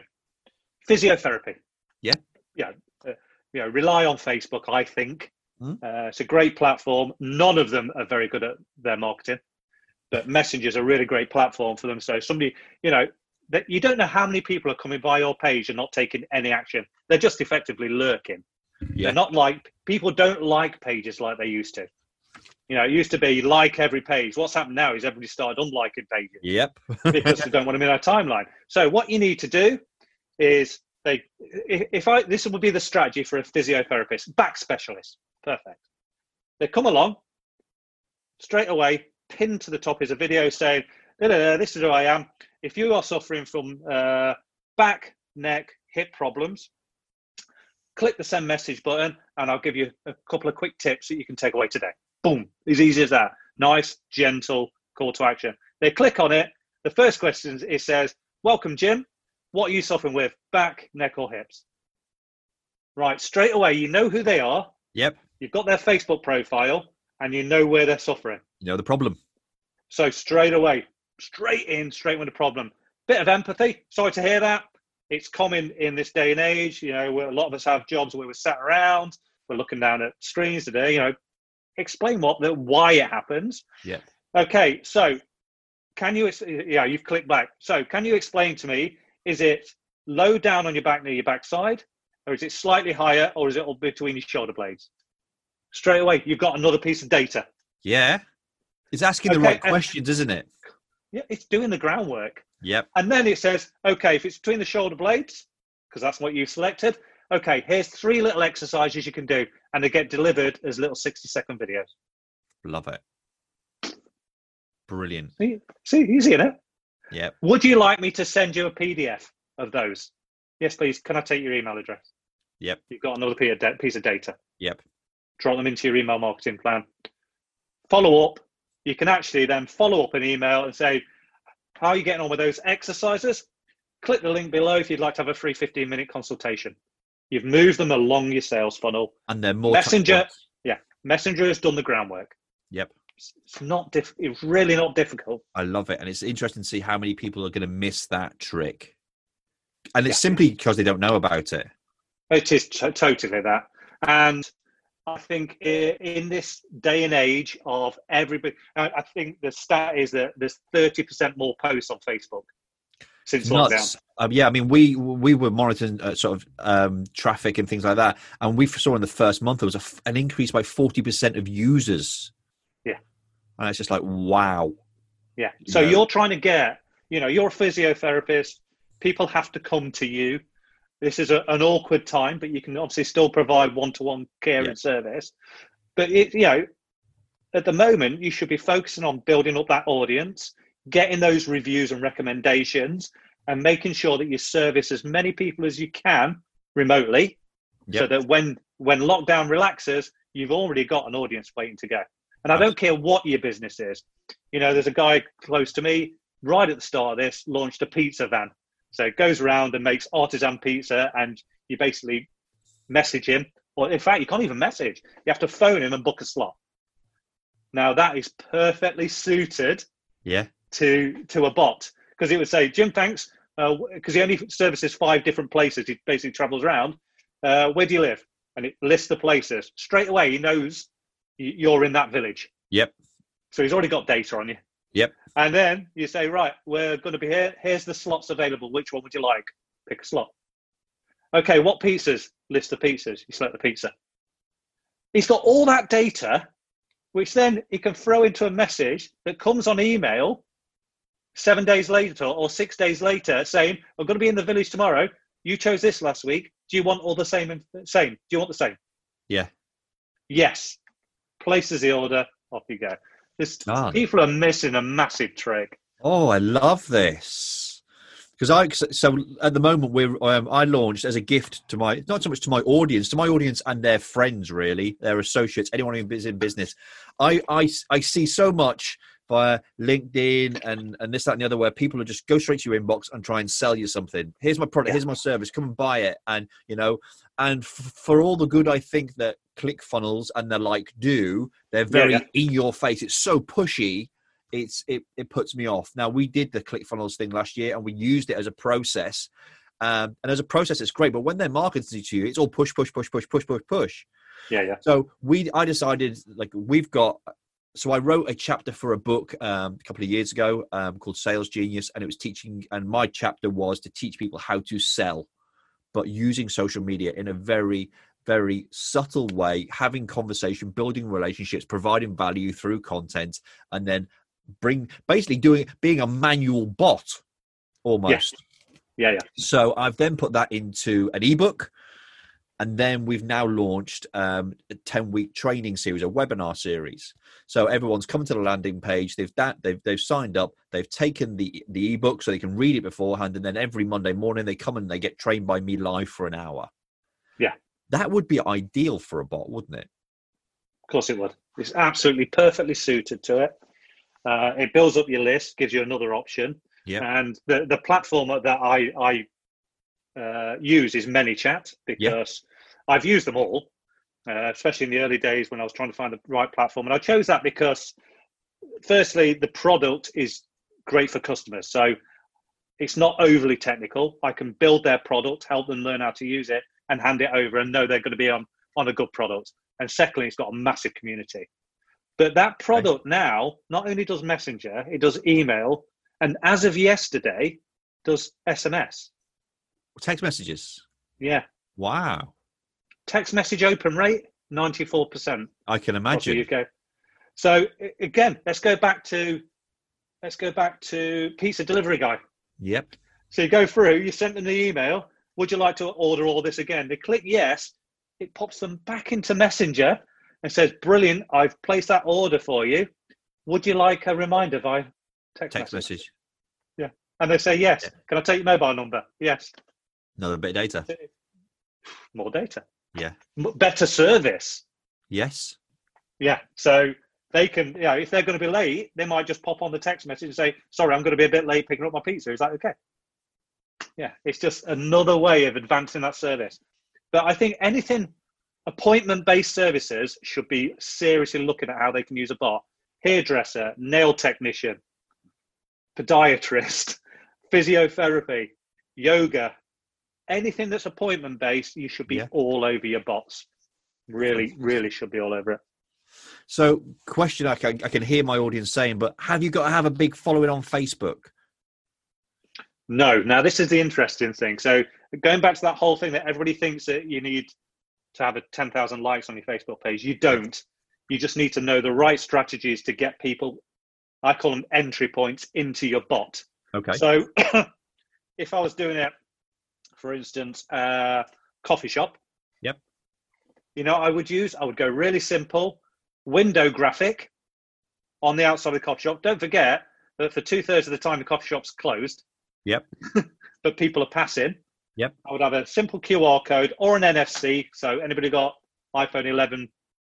physiotherapy. Yeah. Yeah. Uh, you know, rely on Facebook. I think mm. uh, it's a great platform. None of them are very good at their marketing, but Messenger is a really great platform for them. So somebody, you know, that you don't know how many people are coming by your page and not taking any action. They're just effectively lurking. Yeah. They're not like people don't like pages like they used to. You know, it used to be like every page. What's happened now is everybody started unliking pages. Yep. because they don't want them in our timeline. So what you need to do is they if I this would be the strategy for a physiotherapist, back specialist. Perfect. They come along straight away, pinned to the top is a video saying, this is who I am. If you are suffering from uh, back, neck, hip problems, click the send message button and I'll give you a couple of quick tips that you can take away today. Boom, as easy as that. Nice, gentle call to action. They click on it. The first question it says, Welcome, Jim. What are you suffering with? Back, neck, or hips? Right, straight away, you know who they are. Yep. You've got their Facebook profile and you know where they're suffering. You know the problem. So straight away, straight in, straight with the problem. Bit of empathy. Sorry to hear that. It's common in this day and age. You know, a lot of us have jobs where we're sat around, we're looking down at screens today. You know, explain what the why it happens. Yeah. Okay, so can you? Yeah, you've clicked back. So can you explain to me? Is it low down on your back near your backside, or is it slightly higher, or is it all between your shoulder blades? Straight away, you've got another piece of data. Yeah, it's asking okay, the right questions, isn't it? Yeah, it's doing the groundwork. Yep. And then it says, okay, if it's between the shoulder blades, because that's what you've selected, okay, here's three little exercises you can do, and they get delivered as little 60 second videos. Love it. Brilliant. See, see easy, isn't it? Yeah. Would you like me to send you a PDF of those? Yes, please. Can I take your email address? Yep. You've got another piece of data. Yep. Drop them into your email marketing plan. Follow up. You can actually then follow up an email and say, How are you getting on with those exercises? Click the link below if you'd like to have a free 15 minute consultation. You've moved them along your sales funnel. And they're more Messenger. Yeah. Messenger has done the groundwork. Yep. It's not diff- it's really not difficult. I love it. And it's interesting to see how many people are going to miss that trick. And it's yeah. simply because they don't know about it. It is t- totally that. And I think in this day and age of everybody, I think the stat is that there's 30% more posts on Facebook since Nuts. lockdown. Um, yeah, I mean, we we were monitoring uh, sort of um, traffic and things like that, and we saw in the first month there was a, an increase by forty percent of users. Yeah, and it's just like wow. Yeah, so you are trying to get, you know, you're a physiotherapist. People have to come to you. This is a, an awkward time, but you can obviously still provide one-to-one care yeah. and service. But it, you know, at the moment, you should be focusing on building up that audience, getting those reviews and recommendations, and making sure that you service as many people as you can remotely, yep. so that when when lockdown relaxes, you've already got an audience waiting to go. And I don't care what your business is. You know, there's a guy close to me right at the start of this launched a pizza van. So it goes around and makes artisan pizza, and you basically message him. Or in fact, you can't even message. You have to phone him and book a slot. Now that is perfectly suited. Yeah to to a bot because it would say, Jim, thanks, because uh, he only services five different places. He basically travels around. Uh, where do you live? And it lists the places straight away. He knows you're in that village. Yep. So he's already got data on you. Yep. And then you say, right, we're going to be here. Here's the slots available. Which one would you like? Pick a slot. Okay, what pizzas? List the pizzas. You select the pizza. He's got all that data, which then he can throw into a message that comes on email seven days later or six days later saying, I'm going to be in the village tomorrow. You chose this last week. Do you want all the same? Same. Do you want the same? Yeah. Yes. Places the order. Off you go. This, people are missing a massive trick. Oh, I love this because I so at the moment we're um, I launched as a gift to my not so much to my audience to my audience and their friends really their associates anyone who is in business. I I I see so much via LinkedIn and, and this, that, and the other, where people will just go straight to your inbox and try and sell you something. Here's my product, yeah. here's my service, come and buy it. And, you know, and f- for all the good I think that click funnels and the like do. They're very yeah, yeah. in your face. It's so pushy. It's it it puts me off. Now we did the click funnels thing last year and we used it as a process. Um, and as a process, it's great. But when they're marketing to you, it's all push, push, push, push, push, push, push. Yeah, yeah. So we, I decided like we've got so I wrote a chapter for a book um, a couple of years ago um, called Sales Genius, and it was teaching. And my chapter was to teach people how to sell, but using social media in a very, very subtle way, having conversation, building relationships, providing value through content, and then bring basically doing being a manual bot almost. Yeah, yeah. yeah. So I've then put that into an ebook and then we've now launched um, a 10 week training series a webinar series so everyone's come to the landing page they've that they've, they've signed up they've taken the the ebook so they can read it beforehand and then every monday morning they come and they get trained by me live for an hour yeah that would be ideal for a bot wouldn't it of course it would it's absolutely perfectly suited to it uh, it builds up your list gives you another option yeah. and the, the platform that i i uh, use is ManyChat because I've used them all, uh, especially in the early days when I was trying to find the right platform. And I chose that because, firstly, the product is great for customers. So it's not overly technical. I can build their product, help them learn how to use it, and hand it over and know they're going to be on, on a good product. And secondly, it's got a massive community. But that product now not only does Messenger, it does email, and as of yesterday, does SMS. Text messages. Yeah. Wow text message open rate 94%. I can imagine. So again, let's go back to let's go back to pizza delivery guy. Yep. So you go through, you send them the email. Would you like to order all this again? They click yes. It pops them back into Messenger and says, "Brilliant! I've placed that order for you. Would you like a reminder via text, text message? message? Yeah, and they say yes. Yeah. Can I take your mobile number? Yes. Another bit of data. More data. Yeah. Better service. Yes. Yeah. So they can, you know, if they're going to be late, they might just pop on the text message and say, sorry, I'm going to be a bit late picking up my pizza. Is that okay? Yeah. It's just another way of advancing that service. But I think anything appointment based services should be seriously looking at how they can use a bot. Hairdresser, nail technician, podiatrist, physiotherapy, yoga, anything that's appointment based, you should be yeah. all over your bots. Really, really should be all over it. So, question I can, I can hear my audience saying, but have you got to have a big following on Facebook? No. Now, this is the interesting thing. So, going back to that whole thing that everybody thinks that you need to have a 10,000 likes on your Facebook page, you don't. You just need to know the right strategies to get people, I call them entry points, into your bot. Okay. So, if I was doing it for instance, uh, coffee shop. Yep. You know, I would use, I would go really simple, window graphic on the outside of the coffee shop. Don't forget that for two thirds of the time, the coffee shop's closed. Yep. but people are passing. Yep. I would have a simple QR code or an NFC. So anybody got iPhone 11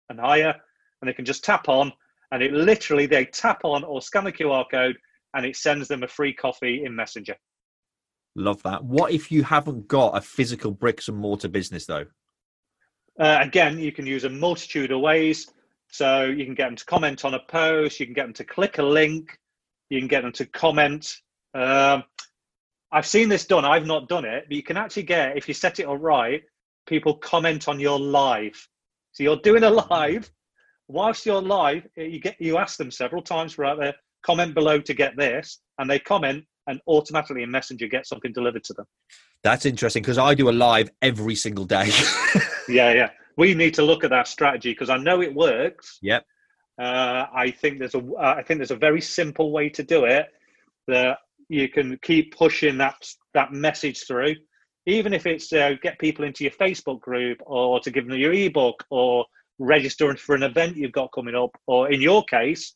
and higher, and they can just tap on, and it literally they tap on or scan the QR code, and it sends them a free coffee in Messenger. Love that. What if you haven't got a physical bricks and mortar business though? Uh, again, you can use a multitude of ways. So you can get them to comment on a post, you can get them to click a link, you can get them to comment. Um, I've seen this done. I've not done it, but you can actually get if you set it all right, people comment on your live. So you're doing a live. Whilst you're live, you get you ask them several times throughout there, comment below to get this, and they comment and automatically in Messenger get something delivered to them. That's interesting because I do a live every single day. yeah, yeah. We need to look at that strategy because I know it works. Yep. Uh, I think there's a uh, I think there's a very simple way to do it that you can keep pushing that that message through, even if it's uh, get people into your Facebook group or to give them your ebook or registering for an event you've got coming up, or in your case,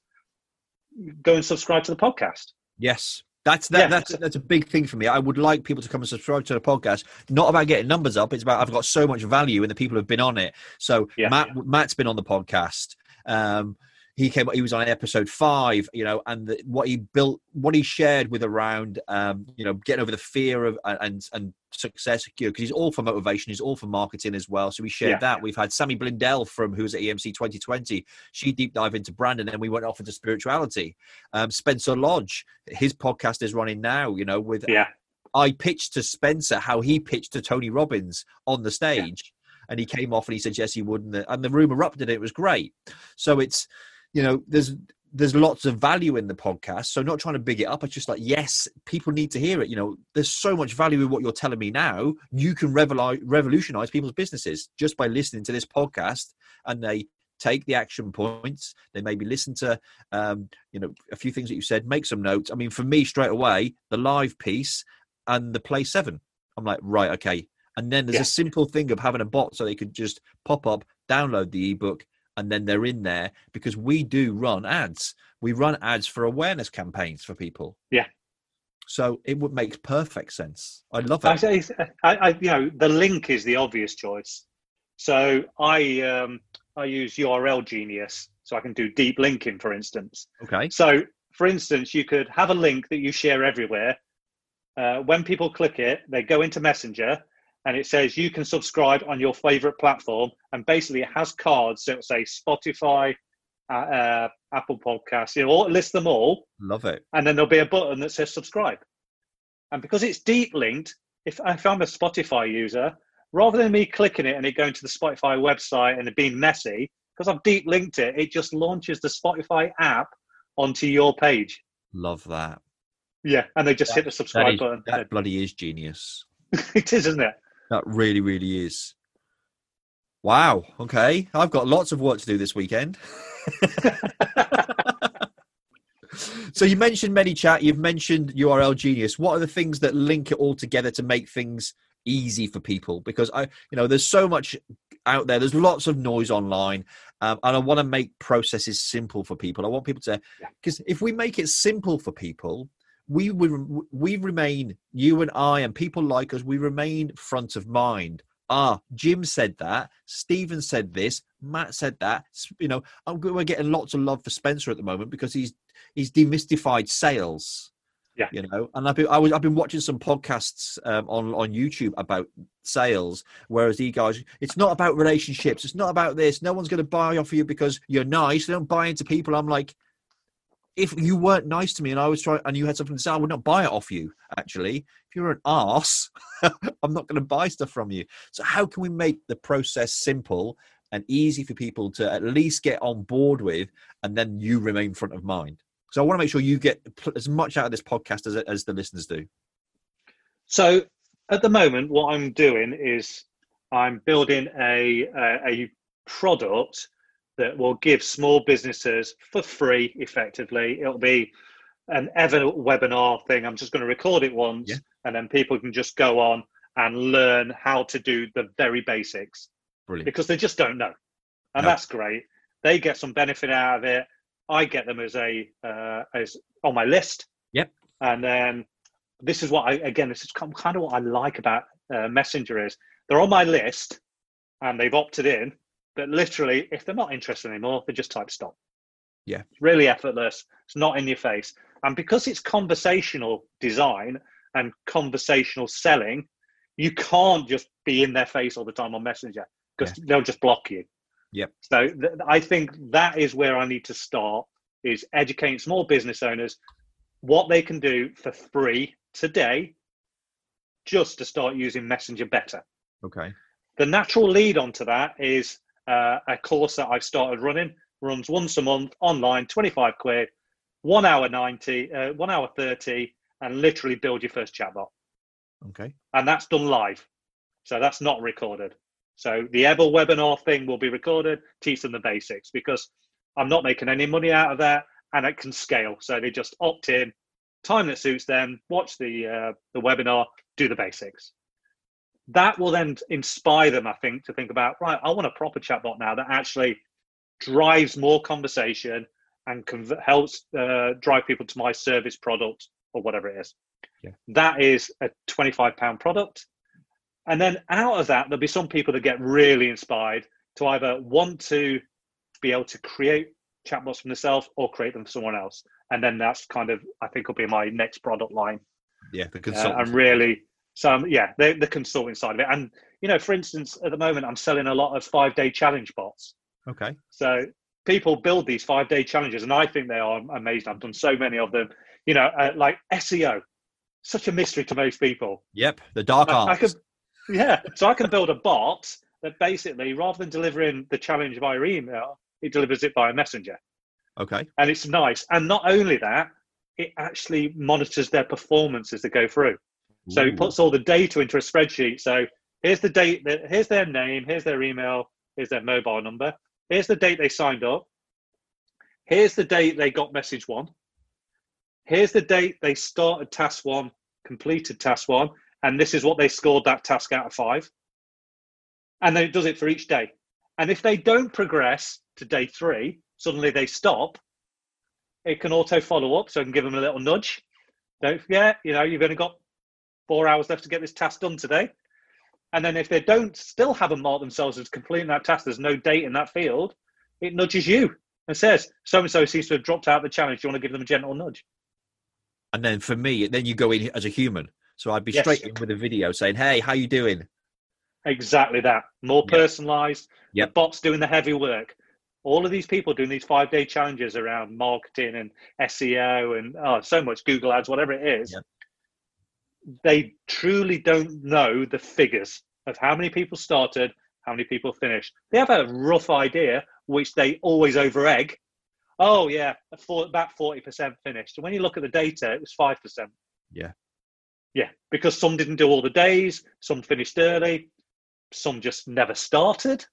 go and subscribe to the podcast. Yes, that's that, yeah. that's that's a big thing for me. I would like people to come and subscribe to the podcast. Not about getting numbers up. It's about I've got so much value in the people who've been on it. So yeah. Matt Matt's been on the podcast. Um, he came he was on episode five you know and the, what he built what he shared with around um you know getting over the fear of and and success because he's all for motivation he's all for marketing as well. So we shared yeah. that. We've had sammy blindell from who's at emc 2020 she deep dive into brand and then we went off into spirituality. Um spencer lodge his podcast is running now you know with yeah. I pitched to spencer how he pitched to tony robbins on the stage yeah. and he came off and he said yes he would and the, and the room erupted it was great. So it's you know, there's there's lots of value in the podcast. So not trying to big it up. It's just like, yes, people need to hear it. You know, there's so much value in what you're telling me now. You can revolutionize people's businesses just by listening to this podcast and they take the action points. They maybe listen to, um, you know, a few things that you said, make some notes. I mean, for me, straight away, the live piece and the play seven. I'm like, right, okay. And then there's yeah. a simple thing of having a bot so they could just pop up, download the ebook, and then they're in there because we do run ads. We run ads for awareness campaigns for people. Yeah. So it would make perfect sense. I love it. I, I, I, you know, the link is the obvious choice. So I, um, I use URL Genius, so I can do deep linking, for instance. Okay. So, for instance, you could have a link that you share everywhere. Uh, when people click it, they go into Messenger, and it says you can subscribe on your favorite platform. And basically, it has cards that say Spotify, uh, uh, Apple Podcasts, you know, list them all. Love it. And then there'll be a button that says subscribe. And because it's deep linked, if, if I'm a Spotify user, rather than me clicking it and it going to the Spotify website and it being messy, because I've deep linked it, it just launches the Spotify app onto your page. Love that. Yeah, and they just that, hit the subscribe that is, button. That bloody is genius. it is, isn't it? That really, really is. Wow. Okay. I've got lots of work to do this weekend. so you mentioned ManyChat, you've mentioned URL Genius. What are the things that link it all together to make things easy for people? Because I, you know, there's so much out there. There's lots of noise online, um, and I want to make processes simple for people. I want people to, because if we make it simple for people, we would we remain you and I and people like us. We remain front of mind. Ah, Jim said that. Stephen said this. Matt said that. You know, we're getting lots of love for Spencer at the moment because he's he's demystified sales. Yeah, you know, and I've been I was I've been watching some podcasts um, on on YouTube about sales, whereas the guys, it's not about relationships. It's not about this. No one's going to buy off you because you're nice. They don't buy into people. I'm like, if you weren't nice to me and I was trying and you had something to say, I would not buy it off you. Actually, if you're an ass, I'm not going to buy stuff from you. So how can we make the process simple and easy for people to at least get on board with, and then you remain front of mind? So I want to make sure you get as much out of this podcast as as the listeners do. So at the moment, what I'm doing is I'm building a a, a product that will give small businesses for free effectively. It'll be an ever webinar thing. I'm just going to record it once yeah. and then people can just go on and learn how to do the very basics. Brilliant. because they just don't know. And no. that's great. They get some benefit out of it. I get them as a uh, as on my list. Yep. And then this is what i again this is kind of what i like about uh, messenger is they're on my list and they've opted in but literally, if they're not interested anymore, they just type stop. Yeah. It's really effortless. It's not in your face. And because it's conversational design and conversational selling, you can't just be in their face all the time on Messenger because yeah. they'll just block you. Yep. So th- I think that is where I need to start is educating small business owners what they can do for free today just to start using Messenger better. Okay. The natural lead onto that is uh, a course that I've started running. Runs once a month online, 25 quid, one hour 90, uh, one hour 30, and literally build your first chatbot. Okay. And that's done live. So that's not recorded. So the Ever webinar thing will be recorded, teach them the basics because I'm not making any money out of that and it can scale. So they just opt in, time that suits them, watch the uh, the webinar, do the basics that will then inspire them, I think, to think about, right, I want a proper chatbot now that actually drives more conversation and conv- helps uh, drive people to my service product or whatever it is. Yeah. That is a £25 product. And then out of that, there'll be some people that get really inspired to either want to be able to create chatbots for themselves or create them for someone else. And then that's kind of, I think, will be my next product line. Yeah, the consultant. Uh, and really, so um, yeah, the, the consulting side of it. And, you know, for instance, at the moment, I'm selling a lot of five day challenge bots. Okay. So people build these five day challenges, and I think they are amazing. I've done so many of them. You know, uh, like SEO, such a mystery to most people. Yep, the dark arts. I, I could, yeah, so I can build a bot that basically, rather than delivering the challenge via email, it delivers it via messenger. Okay. And it's nice. And not only that, it actually monitors their performance as they go through. So it puts all the data into a spreadsheet. So here's the date that here's their name, here's their email, here's their mobile number, here's the date they signed up, here's the date they got message one, here's the date they started task one, completed task one, and this is what they scored that task out of five. And then it does it for each day. And if they don't progress to day three, suddenly they stop, it can auto follow up. So I can give them a little nudge. Don't forget, you know, you've only got four hours left to get this task done today. And then if they don't still haven't marked themselves as completing that task, there's no date in that field, it nudges you and says, so and so seems to have dropped out of the challenge. Do you want to give them a gentle nudge? And then for me, then you go in as a human. So I'd be yes. straight in with a video saying, Hey, how you doing? Exactly that. More personalized. Yeah. Bot's doing the heavy work. All of these people doing these five day challenges around marketing and SEO and oh, so much Google ads, whatever it is. Yep. They truly don't know the figures of how many people started, how many people finished. They have a rough idea, which they always over egg. Oh, yeah, about 40% finished. And when you look at the data, it was 5%. Yeah. Yeah, because some didn't do all the days, some finished early, some just never started.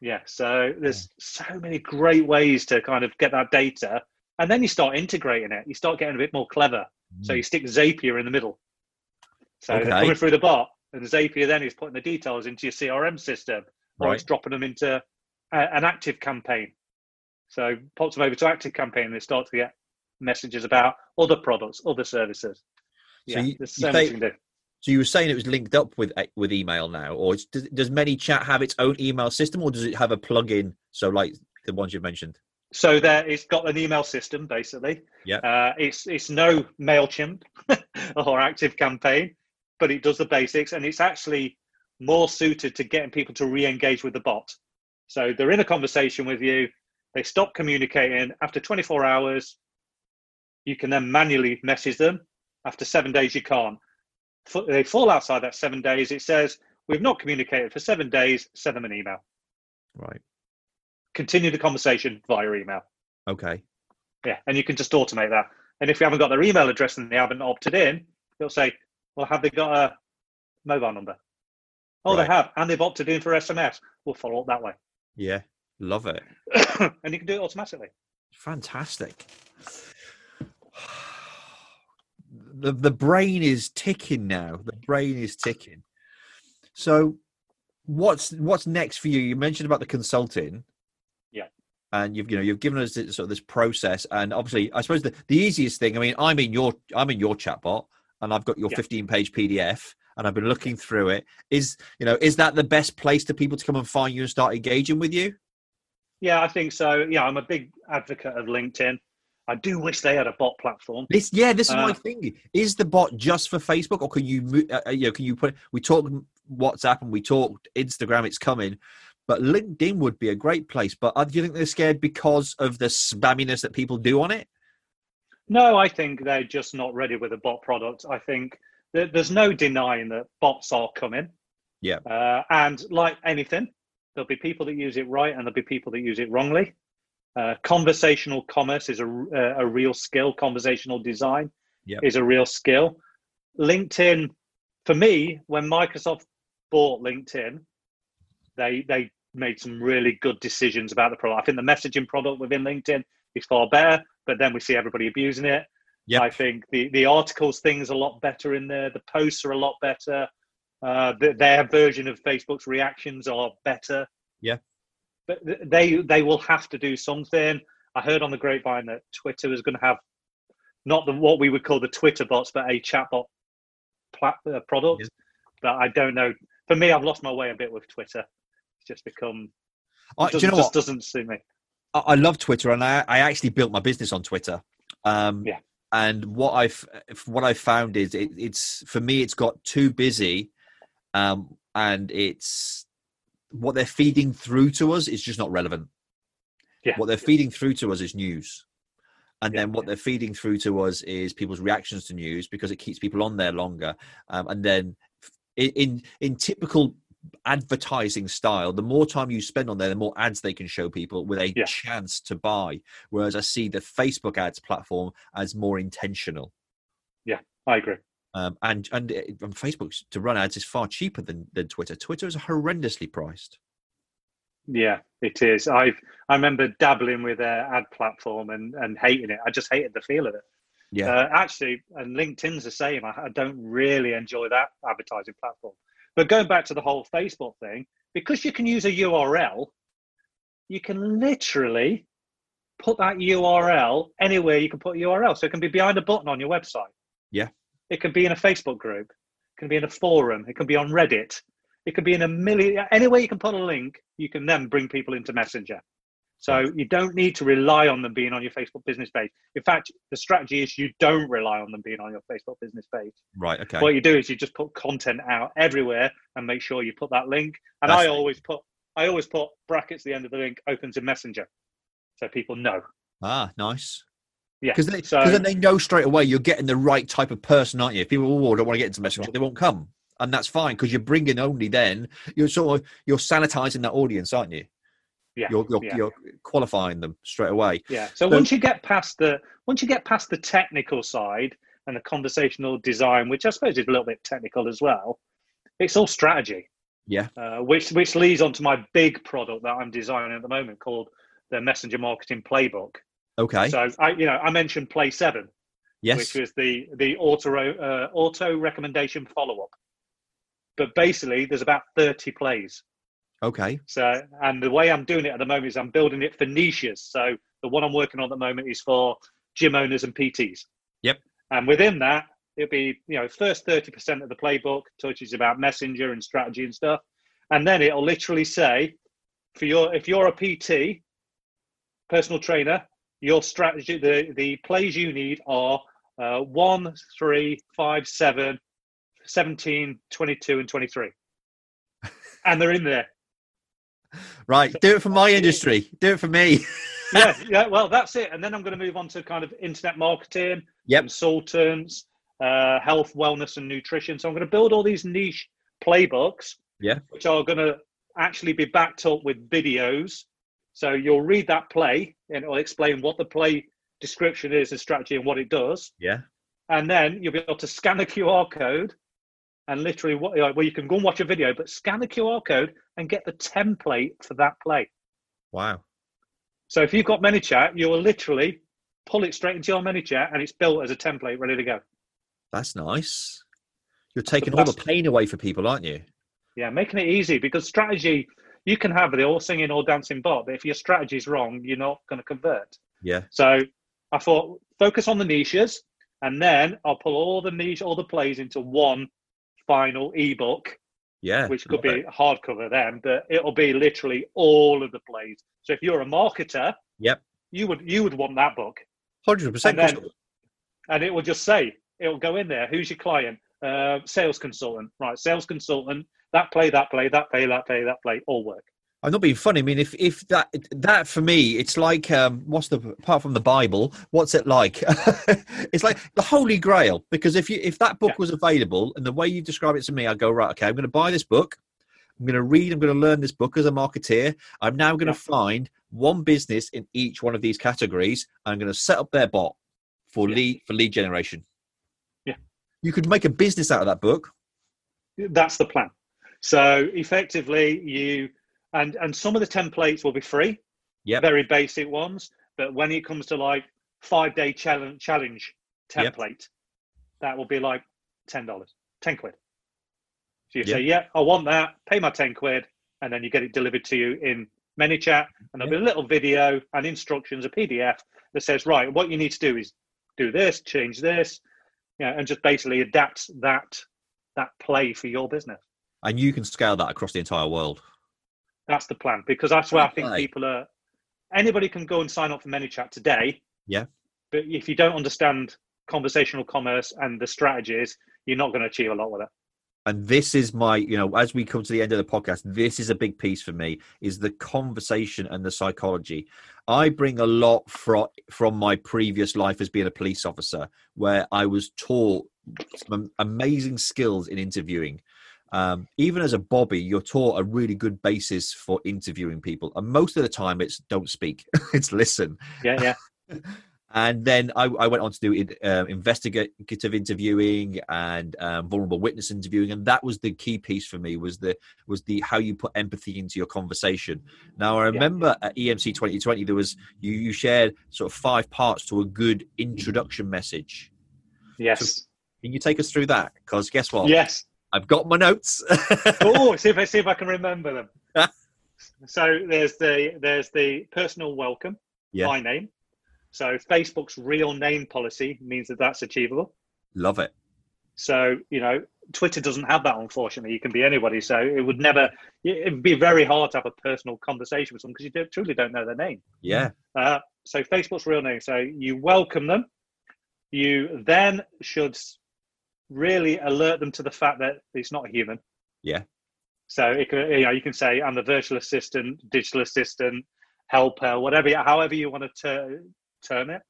Yeah, so there's so many great ways to kind of get that data, and then you start integrating it. You start getting a bit more clever. Mm. So you stick Zapier in the middle. So okay. coming through the bot, and Zapier then is putting the details into your CRM system, or right. it's dropping them into a, an active campaign. So pops them over to active campaign, and they start to get messages about other products, other services. So yeah, you, there's so you much you can do. So you were saying it was linked up with with email now, or does, does ManyChat have its own email system, or does it have a plug-in? So like the ones you've mentioned. So there, it's got an email system basically. Yeah. Uh, it's it's no Mailchimp or Active Campaign, but it does the basics, and it's actually more suited to getting people to re-engage with the bot. So they're in a conversation with you, they stop communicating after 24 hours. You can then manually message them. After seven days, you can't they fall outside that seven days, it says, We've not communicated for seven days, send them an email. Right. Continue the conversation via email. Okay. Yeah, and you can just automate that. And if you haven't got their email address and they haven't opted in, they'll say, Well, have they got a mobile number? Oh, right. they have, and they've opted in for SMS. We'll follow up that way. Yeah, love it. and you can do it automatically. Fantastic the, the brain is ticking now. The brain is ticking. So, what's what's next for you? You mentioned about the consulting. And you've you know you've given us this, sort of this process, and obviously, I suppose the, the easiest thing. I mean, I'm in your I'm in your chatbot, and I've got your yeah. 15 page PDF, and I've been looking through it. Is you know is that the best place to people to come and find you and start engaging with you? Yeah, I think so. Yeah, I'm a big advocate of LinkedIn. I do wish they had a bot platform. This, yeah, this is uh, my thing. Is the bot just for Facebook, or can you, uh, uh, you know, can you put? We talk WhatsApp and we talk Instagram. It's coming, but LinkedIn would be a great place. But uh, do you think they're scared because of the spamminess that people do on it? No, I think they're just not ready with a bot product. I think there's no denying that bots are coming. Yeah. Uh, and like anything, there'll be people that use it right and there'll be people that use it wrongly. Uh, conversational commerce is a, uh, a real skill. Conversational design yep. is a real skill. LinkedIn, for me, when Microsoft bought LinkedIn, they they made some really good decisions about the product. I think the messaging product within LinkedIn is far better, but then we see everybody abusing it. Yep. I think the the articles things a lot better in there. The posts are a lot better. Uh, the, their version of Facebook's reactions are better. Yeah but they they will have to do something. I heard on the grapevine that Twitter was going to have not the what we would call the Twitter bots, but a chatbot plat, uh, product. But I don't know. For me, I've lost my way a bit with Twitter. It's just become. Uh, do you know just what? doesn't suit me. I love Twitter, and I, I actually built my business on Twitter. Um, yeah. And what I've what I've found is it, it's for me, it's got too busy, um, and it's what they're feeding through to us is just not relevant. Yeah. What they're feeding through to us is news. And Yeah, then what yeah. they're feeding through to us is people's reactions to news because it keeps people on there longer. Um, and then in in typical advertising style, the more time you spend on there, the more ads they can show people with a Yeah. chance to buy. Whereas I see the Facebook ads platform as more intentional. Yeah i agree. Um, and and it- on Facebook to run ads is far cheaper than, than Twitter. Twitter is horrendously priced. Yeah, it is. I've I remember dabbling with their ad platform and and hating it. I just hated the feel of it. Yeah. Uh, actually, and LinkedIn's the same. I, I don't really enjoy that advertising platform. But going back to the whole Facebook thing, because you can use a URL, you can literally put that URL anywhere you can put a URL. So it can be behind a button on your website. Yeah. It can be in a Facebook group. It can be in a forum. It can be on Reddit. It could be in a million anywhere you can put a link. You can then bring people into Messenger. So you don't need to rely on them being on your Facebook business page. In fact, the strategy is you don't rely on them being on your Facebook business page. Right. Okay. What you do is you just put content out everywhere and make sure you put that link. And That's I always put I always put brackets at the end of the link open to Messenger, so people know. Ah, nice. Yeah. Because they, so then they know straight away you're getting the right type of person, aren't you? If people oh, don't want to get into Messenger, they won't come, and that's fine because you're bringing only then you're sort of you're sanitizing that audience, aren't you? Yeah, You're you're, yeah. you're qualifying them straight away. Yeah. So, So- once you get past the once you get past the technical side and the conversational design, which I suppose is a little bit technical as well, it's all strategy. Yeah. Uh, which which leads on to my big product that I'm designing at the moment called the Messenger Marketing Playbook. Okay. So I you know I mentioned Play Seven, yes. which was the the auto uh, auto recommendation follow up. But basically, there's about 30 plays. Okay. So, and the way I'm doing it at the moment is I'm building it for niches. So, the one I'm working on at the moment is for gym owners and PTs. Yep. And within that, it'll be you know first 30% of the playbook touches about messenger and strategy and stuff, and then it'll literally say, for your if you're a PT, personal trainer, your strategy the the plays you need are uh, 1 3 5 7 17 22 and 23 and they're in there Right. Do it for my industry. Do it for me. yeah, yeah. Well, that's it. And then I'm going to move on to kind of internet marketing, Yep. consultants, uh, health, wellness, and nutrition. So I'm going to build all these niche playbooks, Yeah. which are going to actually be backed up with videos. So you'll read that play, and it'll explain what the play description is and strategy and what it does. Yeah. And then you'll be able to scan a QR code and literally, what, well, you can go and watch a video, but scan the QR code and get the template for that play. Wow. So if you've got ManyChat, you will literally pull it straight into your ManyChat and it's built as a template ready to go. That's nice. You're taking all the pain away for people, aren't you? Yeah, making it easy because strategy, you can have the all singing, all dancing bot, but if your strategy is wrong, you're not going to convert. Yeah. So I thought focus on the niches and then I'll pull all the niche, all the plays into one final ebook, Yeah. which could be it. hardcover then, but it'll be literally all of the plays. So if you're a marketer, Yep. you would you would want that book. Hundred percent. And it will just say it'll go in there who's your client uh, sales consultant right sales consultant that play that play that play that play that play all work I'm not being funny. I mean, if if that that for me, it's like um, what's the apart from the Bible, what's it like? it's like the Holy Grail. Because if you if that book Yeah. was available and the way you describe it to me, I go right. Okay, I'm going to buy this book. I'm going to read. I'm going to learn this book as a marketeer. I'm now going to find one business in each one of these categories. I'm going to set up their bot for Yeah. lead for lead generation. Yeah. you could make a business out of that book. that's the plan so effectively you and and some of the templates will be free yeah, very basic ones but when it comes to like five day challenge challenge Yep. template that will be like ten dollars 10 quid so you Yeah. say yeah i want that pay my 10 quid and then you get it delivered to you in ManyChat, and there'll be a little video and instructions, a PDF that says, right, what you need to do is do this, change this, yeah, and just basically adapt that that play for your business. And you can scale that across the entire world. That's the plan because that's where I think people are anybody can go and sign up for ManyChat today. Yeah. But if you don't understand conversational commerce and the strategies, you're not going to achieve a lot with it. And this is my, you know, as we come to the end of the podcast, this is a big piece for me is the conversation and the psychology. I bring a lot from from my previous life as being a police officer, where I was taught some amazing skills in interviewing. Um, even as a bobby, you're taught a really good basis for interviewing people, and most of the time it's don't speak, it's listen. Yeah, yeah. and then I, I, went on to do uh, investigative interviewing and um, vulnerable witness interviewing, and that was the key piece for me was the was the how you put empathy into your conversation. Now I remember yeah. at EMC 2020 there was you you shared sort of five parts to a good introduction message. Yes. So can you take us through that? Because guess what? Yes. I've got my notes. oh, see if I see if I can remember them. so there's the there's the personal welcome, yeah. my name. So Facebook's real name policy means that that's achievable. Love it. So you know, Twitter doesn't have that. Unfortunately, you can be anybody. So it would never. It would be very hard to have a personal conversation with someone because you don't, truly don't know their name. Yeah. Uh, so Facebook's real name. So you welcome them. You then should really alert them to the fact that it's not a human. Yeah. So it can, you know, you can say I'm the virtual assistant, digital assistant, helper, whatever, however you want to ter- term it.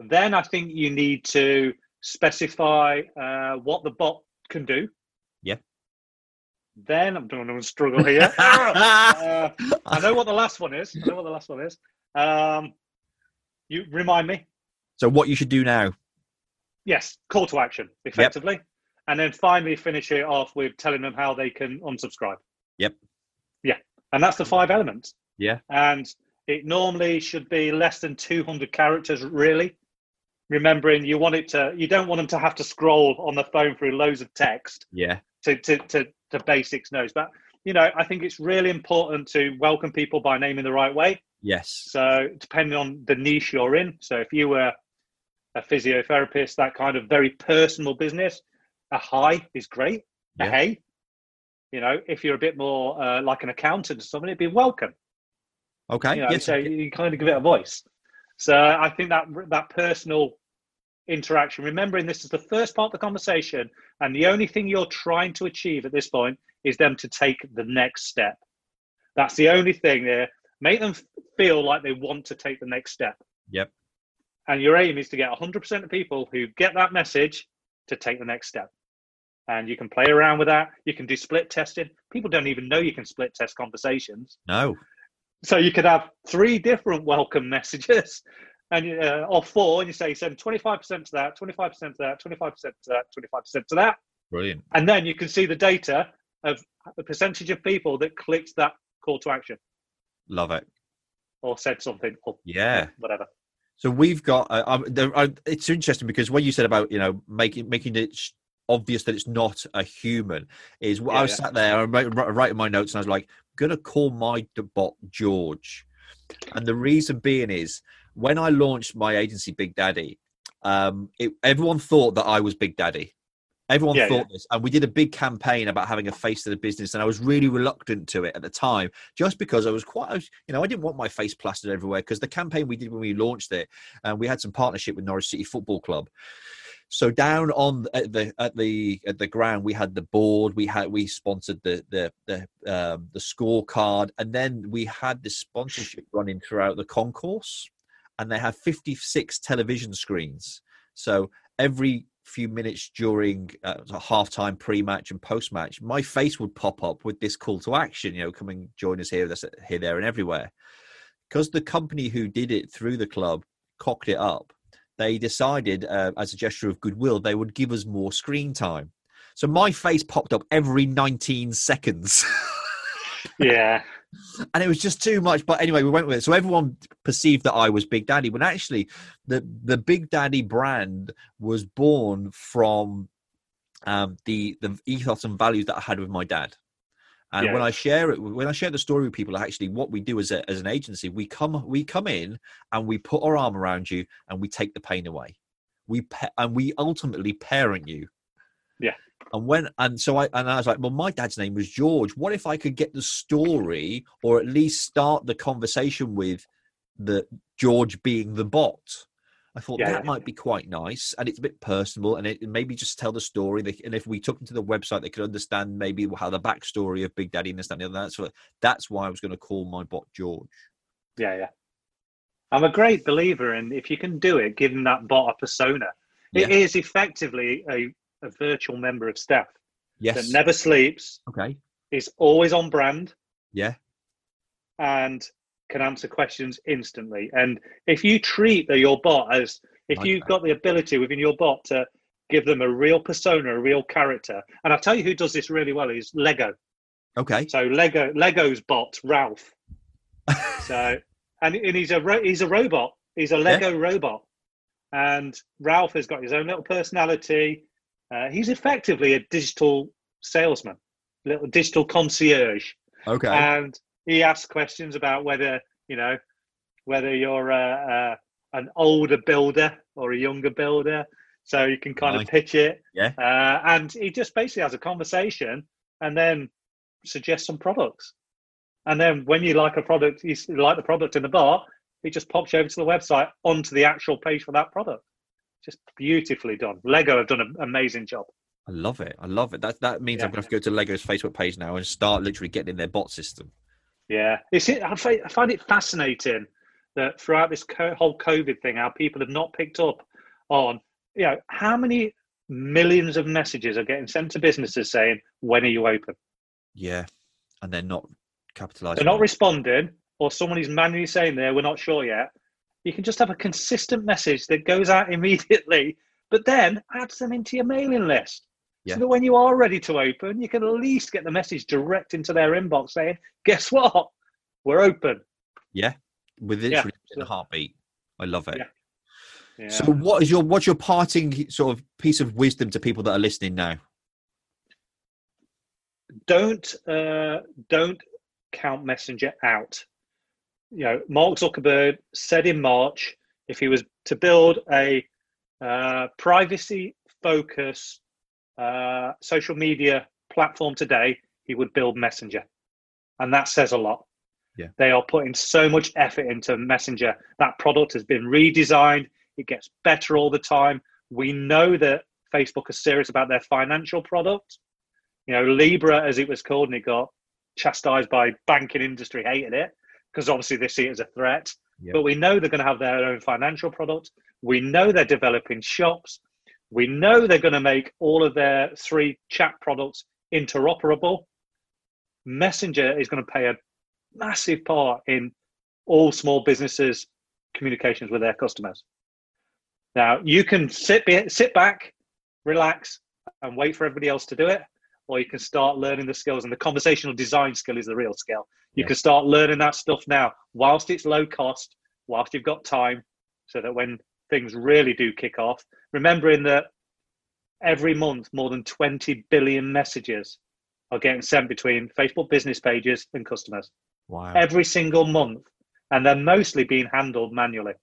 Then I think you need to specify uh, what the bot can do. Yeah. Then I'm doing a struggle here. uh, I know what the last one is. I know what the last one is. Um, you remind me. So what you should do now? Yes, call to action, effectively. Yep. And then finally finish it off with telling them how they can unsubscribe. Yep. Yeah. And that's the five elements. Yeah. And it normally should be less than 200 characters, really. Remembering you want it to, you don't want them to have to scroll on the phone through loads of text. Yeah. To, to, to, to basics knows. But, you know, I think it's really important to welcome people by name in the right way. Yes. So depending on the niche you're in. So if you were a physiotherapist, that kind of very personal business. A hi is great. Yeah. A hey, you know, if you're a bit more uh, like an accountant or something, it'd be welcome. Okay. You know, yes. So you kind of give it a voice. So I think that that personal interaction, remembering this is the first part of the conversation, and the only thing you're trying to achieve at this point is them to take the next step. That's the only thing there. Make them feel like they want to take the next step. Yep and your aim is to get 100% of people who get that message to take the next step. And you can play around with that. You can do split testing. People don't even know you can split test conversations. No. So you could have three different welcome messages. And uh, or four and you say send 25% to that 25% to that 25% to that 25% to that. Brilliant. And then you can see the data of the percentage of people that clicked that call to action. Love it. Or said something or yeah. whatever so we've got. Uh, um, there, uh, it's interesting because what you said about you know making making it obvious that it's not a human is yeah, I was yeah. sat there I'm writing, writing my notes and I was like, I'm gonna call my bot George, and the reason being is when I launched my agency Big Daddy, um, it, everyone thought that I was Big Daddy. Everyone yeah, thought yeah. this, and we did a big campaign about having a face to the business, and I was really reluctant to it at the time, just because I was quite, you know, I didn't want my face plastered everywhere. Because the campaign we did when we launched it, and we had some partnership with Norwich City Football Club. So down on at the at the at the ground, we had the board, we had we sponsored the the the um, the scorecard, and then we had the sponsorship running throughout the concourse, and they had fifty six television screens. So every few minutes during uh, halftime, pre-match, and post-match, my face would pop up with this call to action. You know, come and join us here, here, there, and everywhere. Because the company who did it through the club cocked it up, they decided, uh, as a gesture of goodwill, they would give us more screen time. So my face popped up every 19 seconds. yeah and it was just too much. But anyway, we went with it. So everyone perceived that I was Big Daddy, when actually the the Big Daddy brand was born from um, the the ethos and values that I had with my dad. And yeah. when I share it, when I share the story with people, actually, what we do as a, as an agency, we come we come in and we put our arm around you and we take the pain away. We and we ultimately parent you Yeah. And when and so I and I was like, well, my dad's name was George. What if I could get the story or at least start the conversation with the George being the bot? I thought Yeah, that yeah. might be quite nice, and it's a bit personal, and it and maybe just tell the story. They, and if we took them to the website, they could understand maybe how the backstory of Big Daddy and this that, and the other. That's what, that's why I was going to call my bot George. Yeah, yeah. I'm a great believer in if you can do it, give them that bot a persona. It Yeah. is effectively a, a virtual member of staff Yes. that never sleeps, okay. is always on brand, Yeah. and can answer questions instantly. And if you treat the, your bot as if you've got the ability within your bot to give them a real persona, a real character, and I'll tell you who does this really well is Lego. Okay. So Lego Lego's bot Ralph. so and, and he's a ro- he's a robot. He's a Lego robot, and Ralph has got his own little personality. Uh, he's effectively a digital salesman, little digital concierge, Okay. and he asks questions about whether you know whether you're uh, uh, an older builder or a younger builder. So you can kind Nice. of pitch it, Yeah. uh, and he just basically has a conversation, and then suggests some products. And then when you like a product, you like the product in the bar, it just pops you over to the website onto the actual page for that product. Just beautifully done. Lego have done an amazing job. I love it. I love it. That that means I'm going to have to go to Lego's Facebook page now and start literally getting in their bot system. Yeah, it's I find, I find it fascinating that throughout this whole COVID thing, how people have not picked up on you know how many millions of messages are getting sent to businesses saying when are you open? Yeah. And they're not capitalizing. They're not responding, or someone is manually saying there we're not sure yet. You can just have a consistent message that goes out immediately, but then adds them into your mailing list. Yeah. So that when you are ready to open, you can at least get the message direct into their inbox saying, "Guess what? We're open." Yeah. With Yeah. in a heartbeat. I love it. Yeah. Yeah. So what is your what's your parting sort of piece of wisdom to people that are listening now? don't uh, don't count Messenger out. You know, Mark Zuckerberg said in March if he was to build a uh, privacy focused uh, social media platform today, he would build Messenger, and that says a lot. Yeah. They are putting so much effort into Messenger. That product has been redesigned. It gets better all the time. We know that Facebook is serious about their financial product you know, Libra, as it was called, and it got chastised by banking industry, hated it because obviously they see it as a threat. Yeah. But we know they're going to have their own financial product. We know they're developing shops. We know they're going to make all of their three chat products interoperable. Messenger is going to play a massive part in all small businesses' communications with their customers. Now you can sit be- sit back, relax, and wait for everybody else to do it, or you can start learning the skills. And the conversational design skill is the real skill. You Yeah. can start learning that stuff now, whilst it's low cost, whilst you've got time, so that when things really do kick off, remembering that every month more than 20 billion messages are getting sent between Facebook business pages and customers Wow. every single month, and they're mostly being handled manually.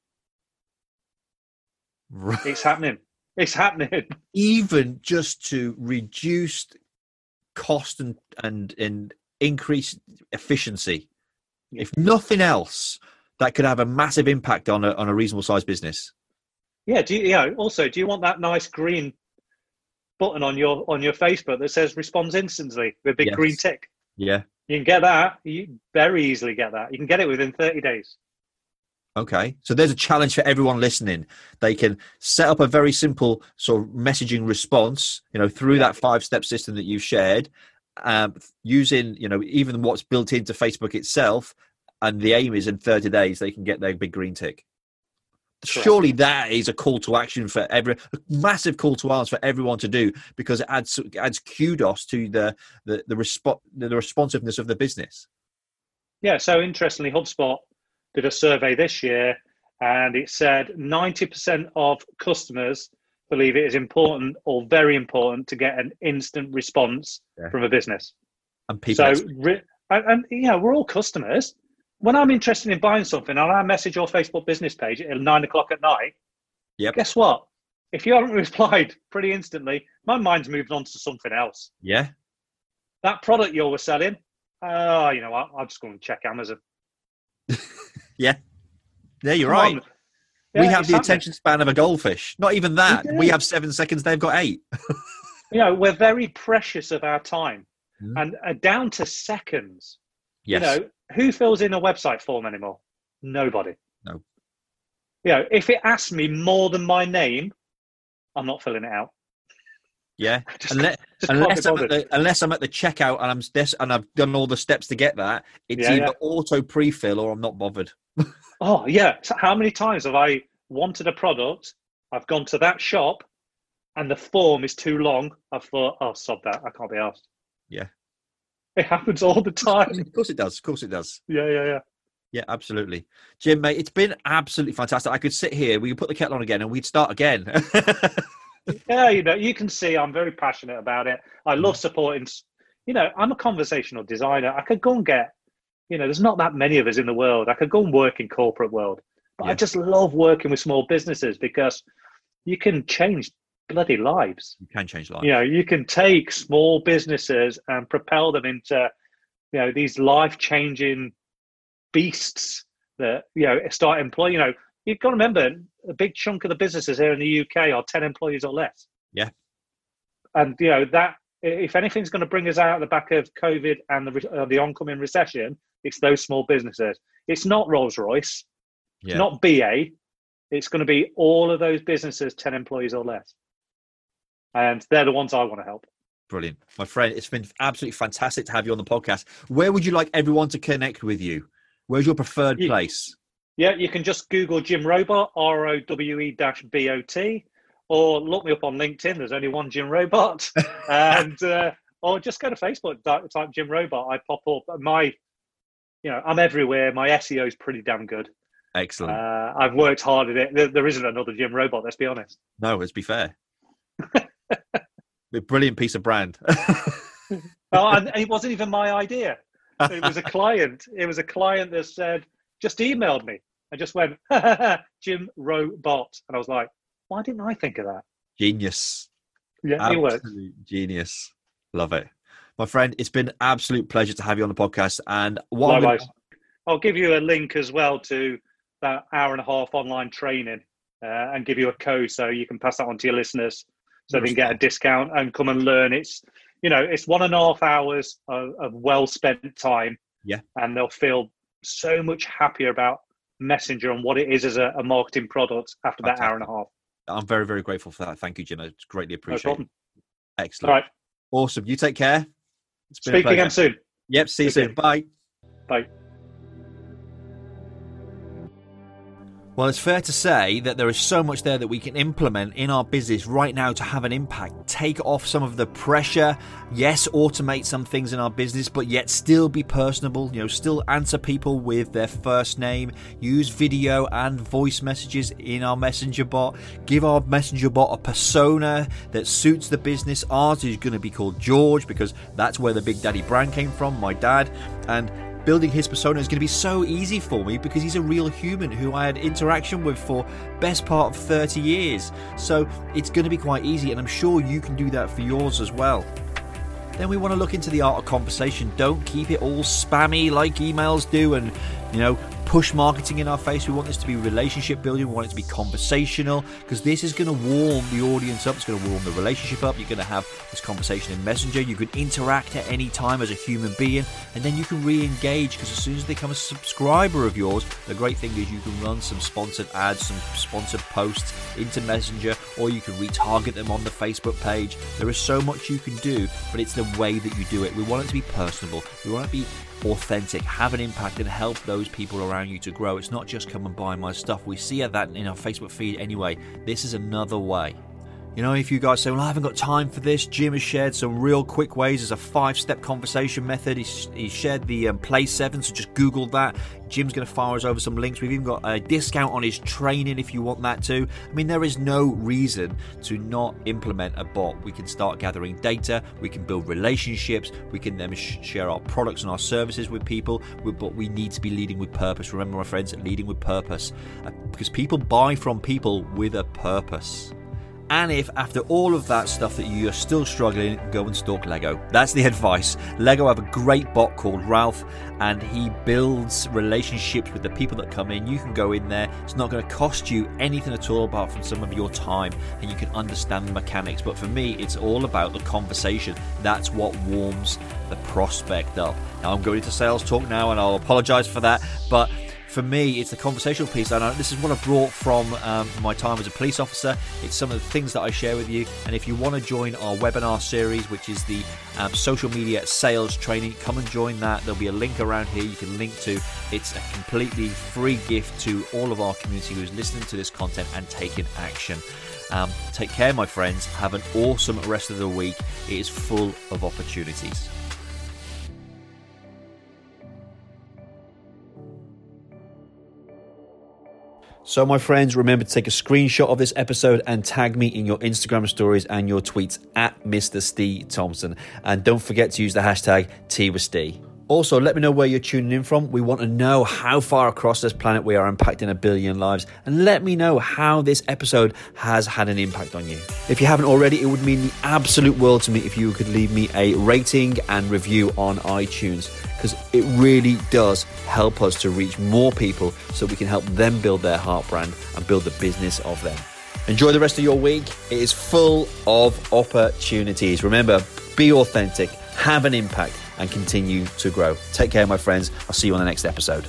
Right. It's happening. It's happening. Even just to reduce cost and and and increase efficiency. Yeah. If nothing else, that could have a massive impact on a on a reasonable sized business. Yeah. Do you, you know? Also, do you want that nice green button on your on your Facebook that says responds instantly with a big Yes. green tick? Yeah. You can get that. You very easily get that. You can get it within 30 days. Okay. So there's a challenge for everyone listening. They can set up a very simple sort of messaging response, you know, through that five step system that you've shared, um, using, you know, even what's built into Facebook itself. And the aim is in 30 days, they can get their big green tick. Correct. Surely that is a call to action for every a massive call to arms for everyone to do because it adds adds kudos to the the the, respo- the responsiveness of the business. Yeah. So interestingly, HubSpot did a survey this year, and it said 90% of customers believe it is important or very important to get an instant response Yeah. from a business. And people so, re- and, and you know, we're all customers. When I'm interested in buying something, and I message your Facebook business page at nine o'clock at night. Yep. Guess what? if you haven't replied pretty instantly, my mind's moved on to something else. Yeah. That product you were selling, oh, you know what? I'll just go and check Amazon. yeah. Yeah, you're Come right. Yeah, we have the attention span of a goldfish. Not even that. We, we have seven seconds, they've got eight. you know, we're very precious of our time mm. and uh, down to seconds. Yes. You know, who fills in a website form anymore? Nobody. No. You know, if it asks me more than my name, I'm not filling it out. Yeah, just, unless, just unless, I'm the, unless, I'm at the, checkout and I'm des- and I've done all the steps to get that, it's yeah, either yeah. auto pre-fill or I'm not bothered. Oh yeah, so how many times have I wanted a product? I've gone to that shop, and the form is too long. I've thought, oh, sod that, I can't be asked. Yeah, it happens all the time. Of course it does. Of course it does. Yeah, yeah, yeah. Yeah, absolutely. Jim, mate, it's been absolutely fantastic. I could sit here, we could put the kettle on again and we'd start again. yeah, you know, you can see I'm very passionate about it. I love mm. supporting, you know, I'm a conversational designer. I could go and get, you know, there's not that many of us in the world. I could go and work in corporate world, but yeah. I just love working with small businesses because you can change bloody lives. You can change lives. You know, you can take small businesses and propel them into, you know, these life changing beasts that you know start employing. You know, you've got to remember a big chunk of the businesses here in the UK are ten employees or less. Yeah, and you know that if anything's going to bring us out of the back of COVID and the uh, the oncoming recession, it's those small businesses. It's not Rolls Royce, yeah. not BA. It's going to be all of those businesses, ten employees or less, and they're the ones I want to help. Brilliant, my friend. It's been absolutely fantastic to have you on the podcast. Where would you like everyone to connect with you? Where's your preferred you, place? Yeah, you can just Google Jim Rowebot, R O W E B O T, or look me up on LinkedIn. There's only one Jim Rowebot, and uh, or just go to Facebook, type Jim Rowebot. I pop up. My, you know, I'm everywhere. My SEO is pretty damn good. Excellent. Uh, I've worked hard at it. There, there isn't another Jim Rowebot. Let's be honest. No, let's be fair. a brilliant piece of brand. oh, and it wasn't even my idea it was a client. It was a client that said, just emailed me. I just went, Jim Rowebot. And I was like, why didn't I think of that? Genius. Yeah, absolute it Genius. Love it. My friend, it's been absolute pleasure to have you on the podcast. And what. Gonna... I'll give you a link as well to that hour and a half online training uh, and give you a code so you can pass that on to your listeners so they can get a discount and come and learn. It's you know, it's one and a half hours of, of well spent time. Yeah. And they'll feel so much happier about Messenger and what it is as a, a marketing product after Fantastic. that hour and a half. I'm very, very grateful for that. Thank you, Jim. It's greatly appreciated. No Excellent. All right. Awesome. You take care. Speak again soon. Yep. See you soon. Bye. Bye. Well, it's fair to say that there is so much there that we can implement in our business right now to have an impact. Take off some of the pressure. Yes, automate some things in our business, but yet still be personable. You know, still answer people with their first name. Use video and voice messages in our messenger bot. Give our messenger bot a persona that suits the business. Ours is going to be called George because that's where the Big Daddy brand came from, my dad. And building his persona is going to be so easy for me because he's a real human who I had interaction with for best part of 30 years. So it's going to be quite easy and I'm sure you can do that for yours as well. Then we want to look into the art of conversation. Don't keep it all spammy like emails do and you know push marketing in our face. We want this to be relationship building. We want it to be conversational because this is going to warm the audience up. It's going to warm the relationship up. You're going to have this conversation in Messenger. You can interact at any time as a human being, and then you can re-engage because as soon as they become a subscriber of yours, the great thing is you can run some sponsored ads, some sponsored posts into Messenger, or you can retarget them on the Facebook page. There is so much you can do, but it's the way that you do it. We want it to be personable. We want it to be authentic, have an impact, and help those people around you to grow. It's not just come and buy my stuff. We see that in our Facebook feed anyway. This is another way. You know, if you guys say, Well, I haven't got time for this, Jim has shared some real quick ways as a five step conversation method. He's, he shared the um, Play 7, so just Google that. Jim's going to fire us over some links. We've even got a discount on his training if you want that too. I mean, there is no reason to not implement a bot. We can start gathering data, we can build relationships, we can then sh- share our products and our services with people, but we need to be leading with purpose. Remember, my friends, leading with purpose. Uh, because people buy from people with a purpose. And if after all of that stuff that you're still struggling, go and stalk Lego. That's the advice. Lego have a great bot called Ralph, and he builds relationships with the people that come in. You can go in there, it's not going to cost you anything at all apart from some of your time, and you can understand the mechanics. But for me, it's all about the conversation. That's what warms the prospect up. Now, I'm going into sales talk now, and I'll apologize for that, but for me, it's the conversational piece. And this is what I brought from um, my time as a police officer. It's some of the things that I share with you. And if you want to join our webinar series, which is the um, social media sales training, come and join that. There'll be a link around here you can link to. It's a completely free gift to all of our community who's listening to this content and taking action. Um, take care, my friends. Have an awesome rest of the week. It is full of opportunities. So, my friends, remember to take a screenshot of this episode and tag me in your Instagram stories and your tweets at Mr. Steve Thompson. And don't forget to use the hashtag T with Steve. Also, let me know where you're tuning in from. We want to know how far across this planet we are impacting a billion lives. And let me know how this episode has had an impact on you. If you haven't already, it would mean the absolute world to me if you could leave me a rating and review on iTunes because it really does help us to reach more people so we can help them build their heart brand and build the business of them. Enjoy the rest of your week. It is full of opportunities. Remember, be authentic, have an impact and continue to grow. Take care, my friends. I'll see you on the next episode.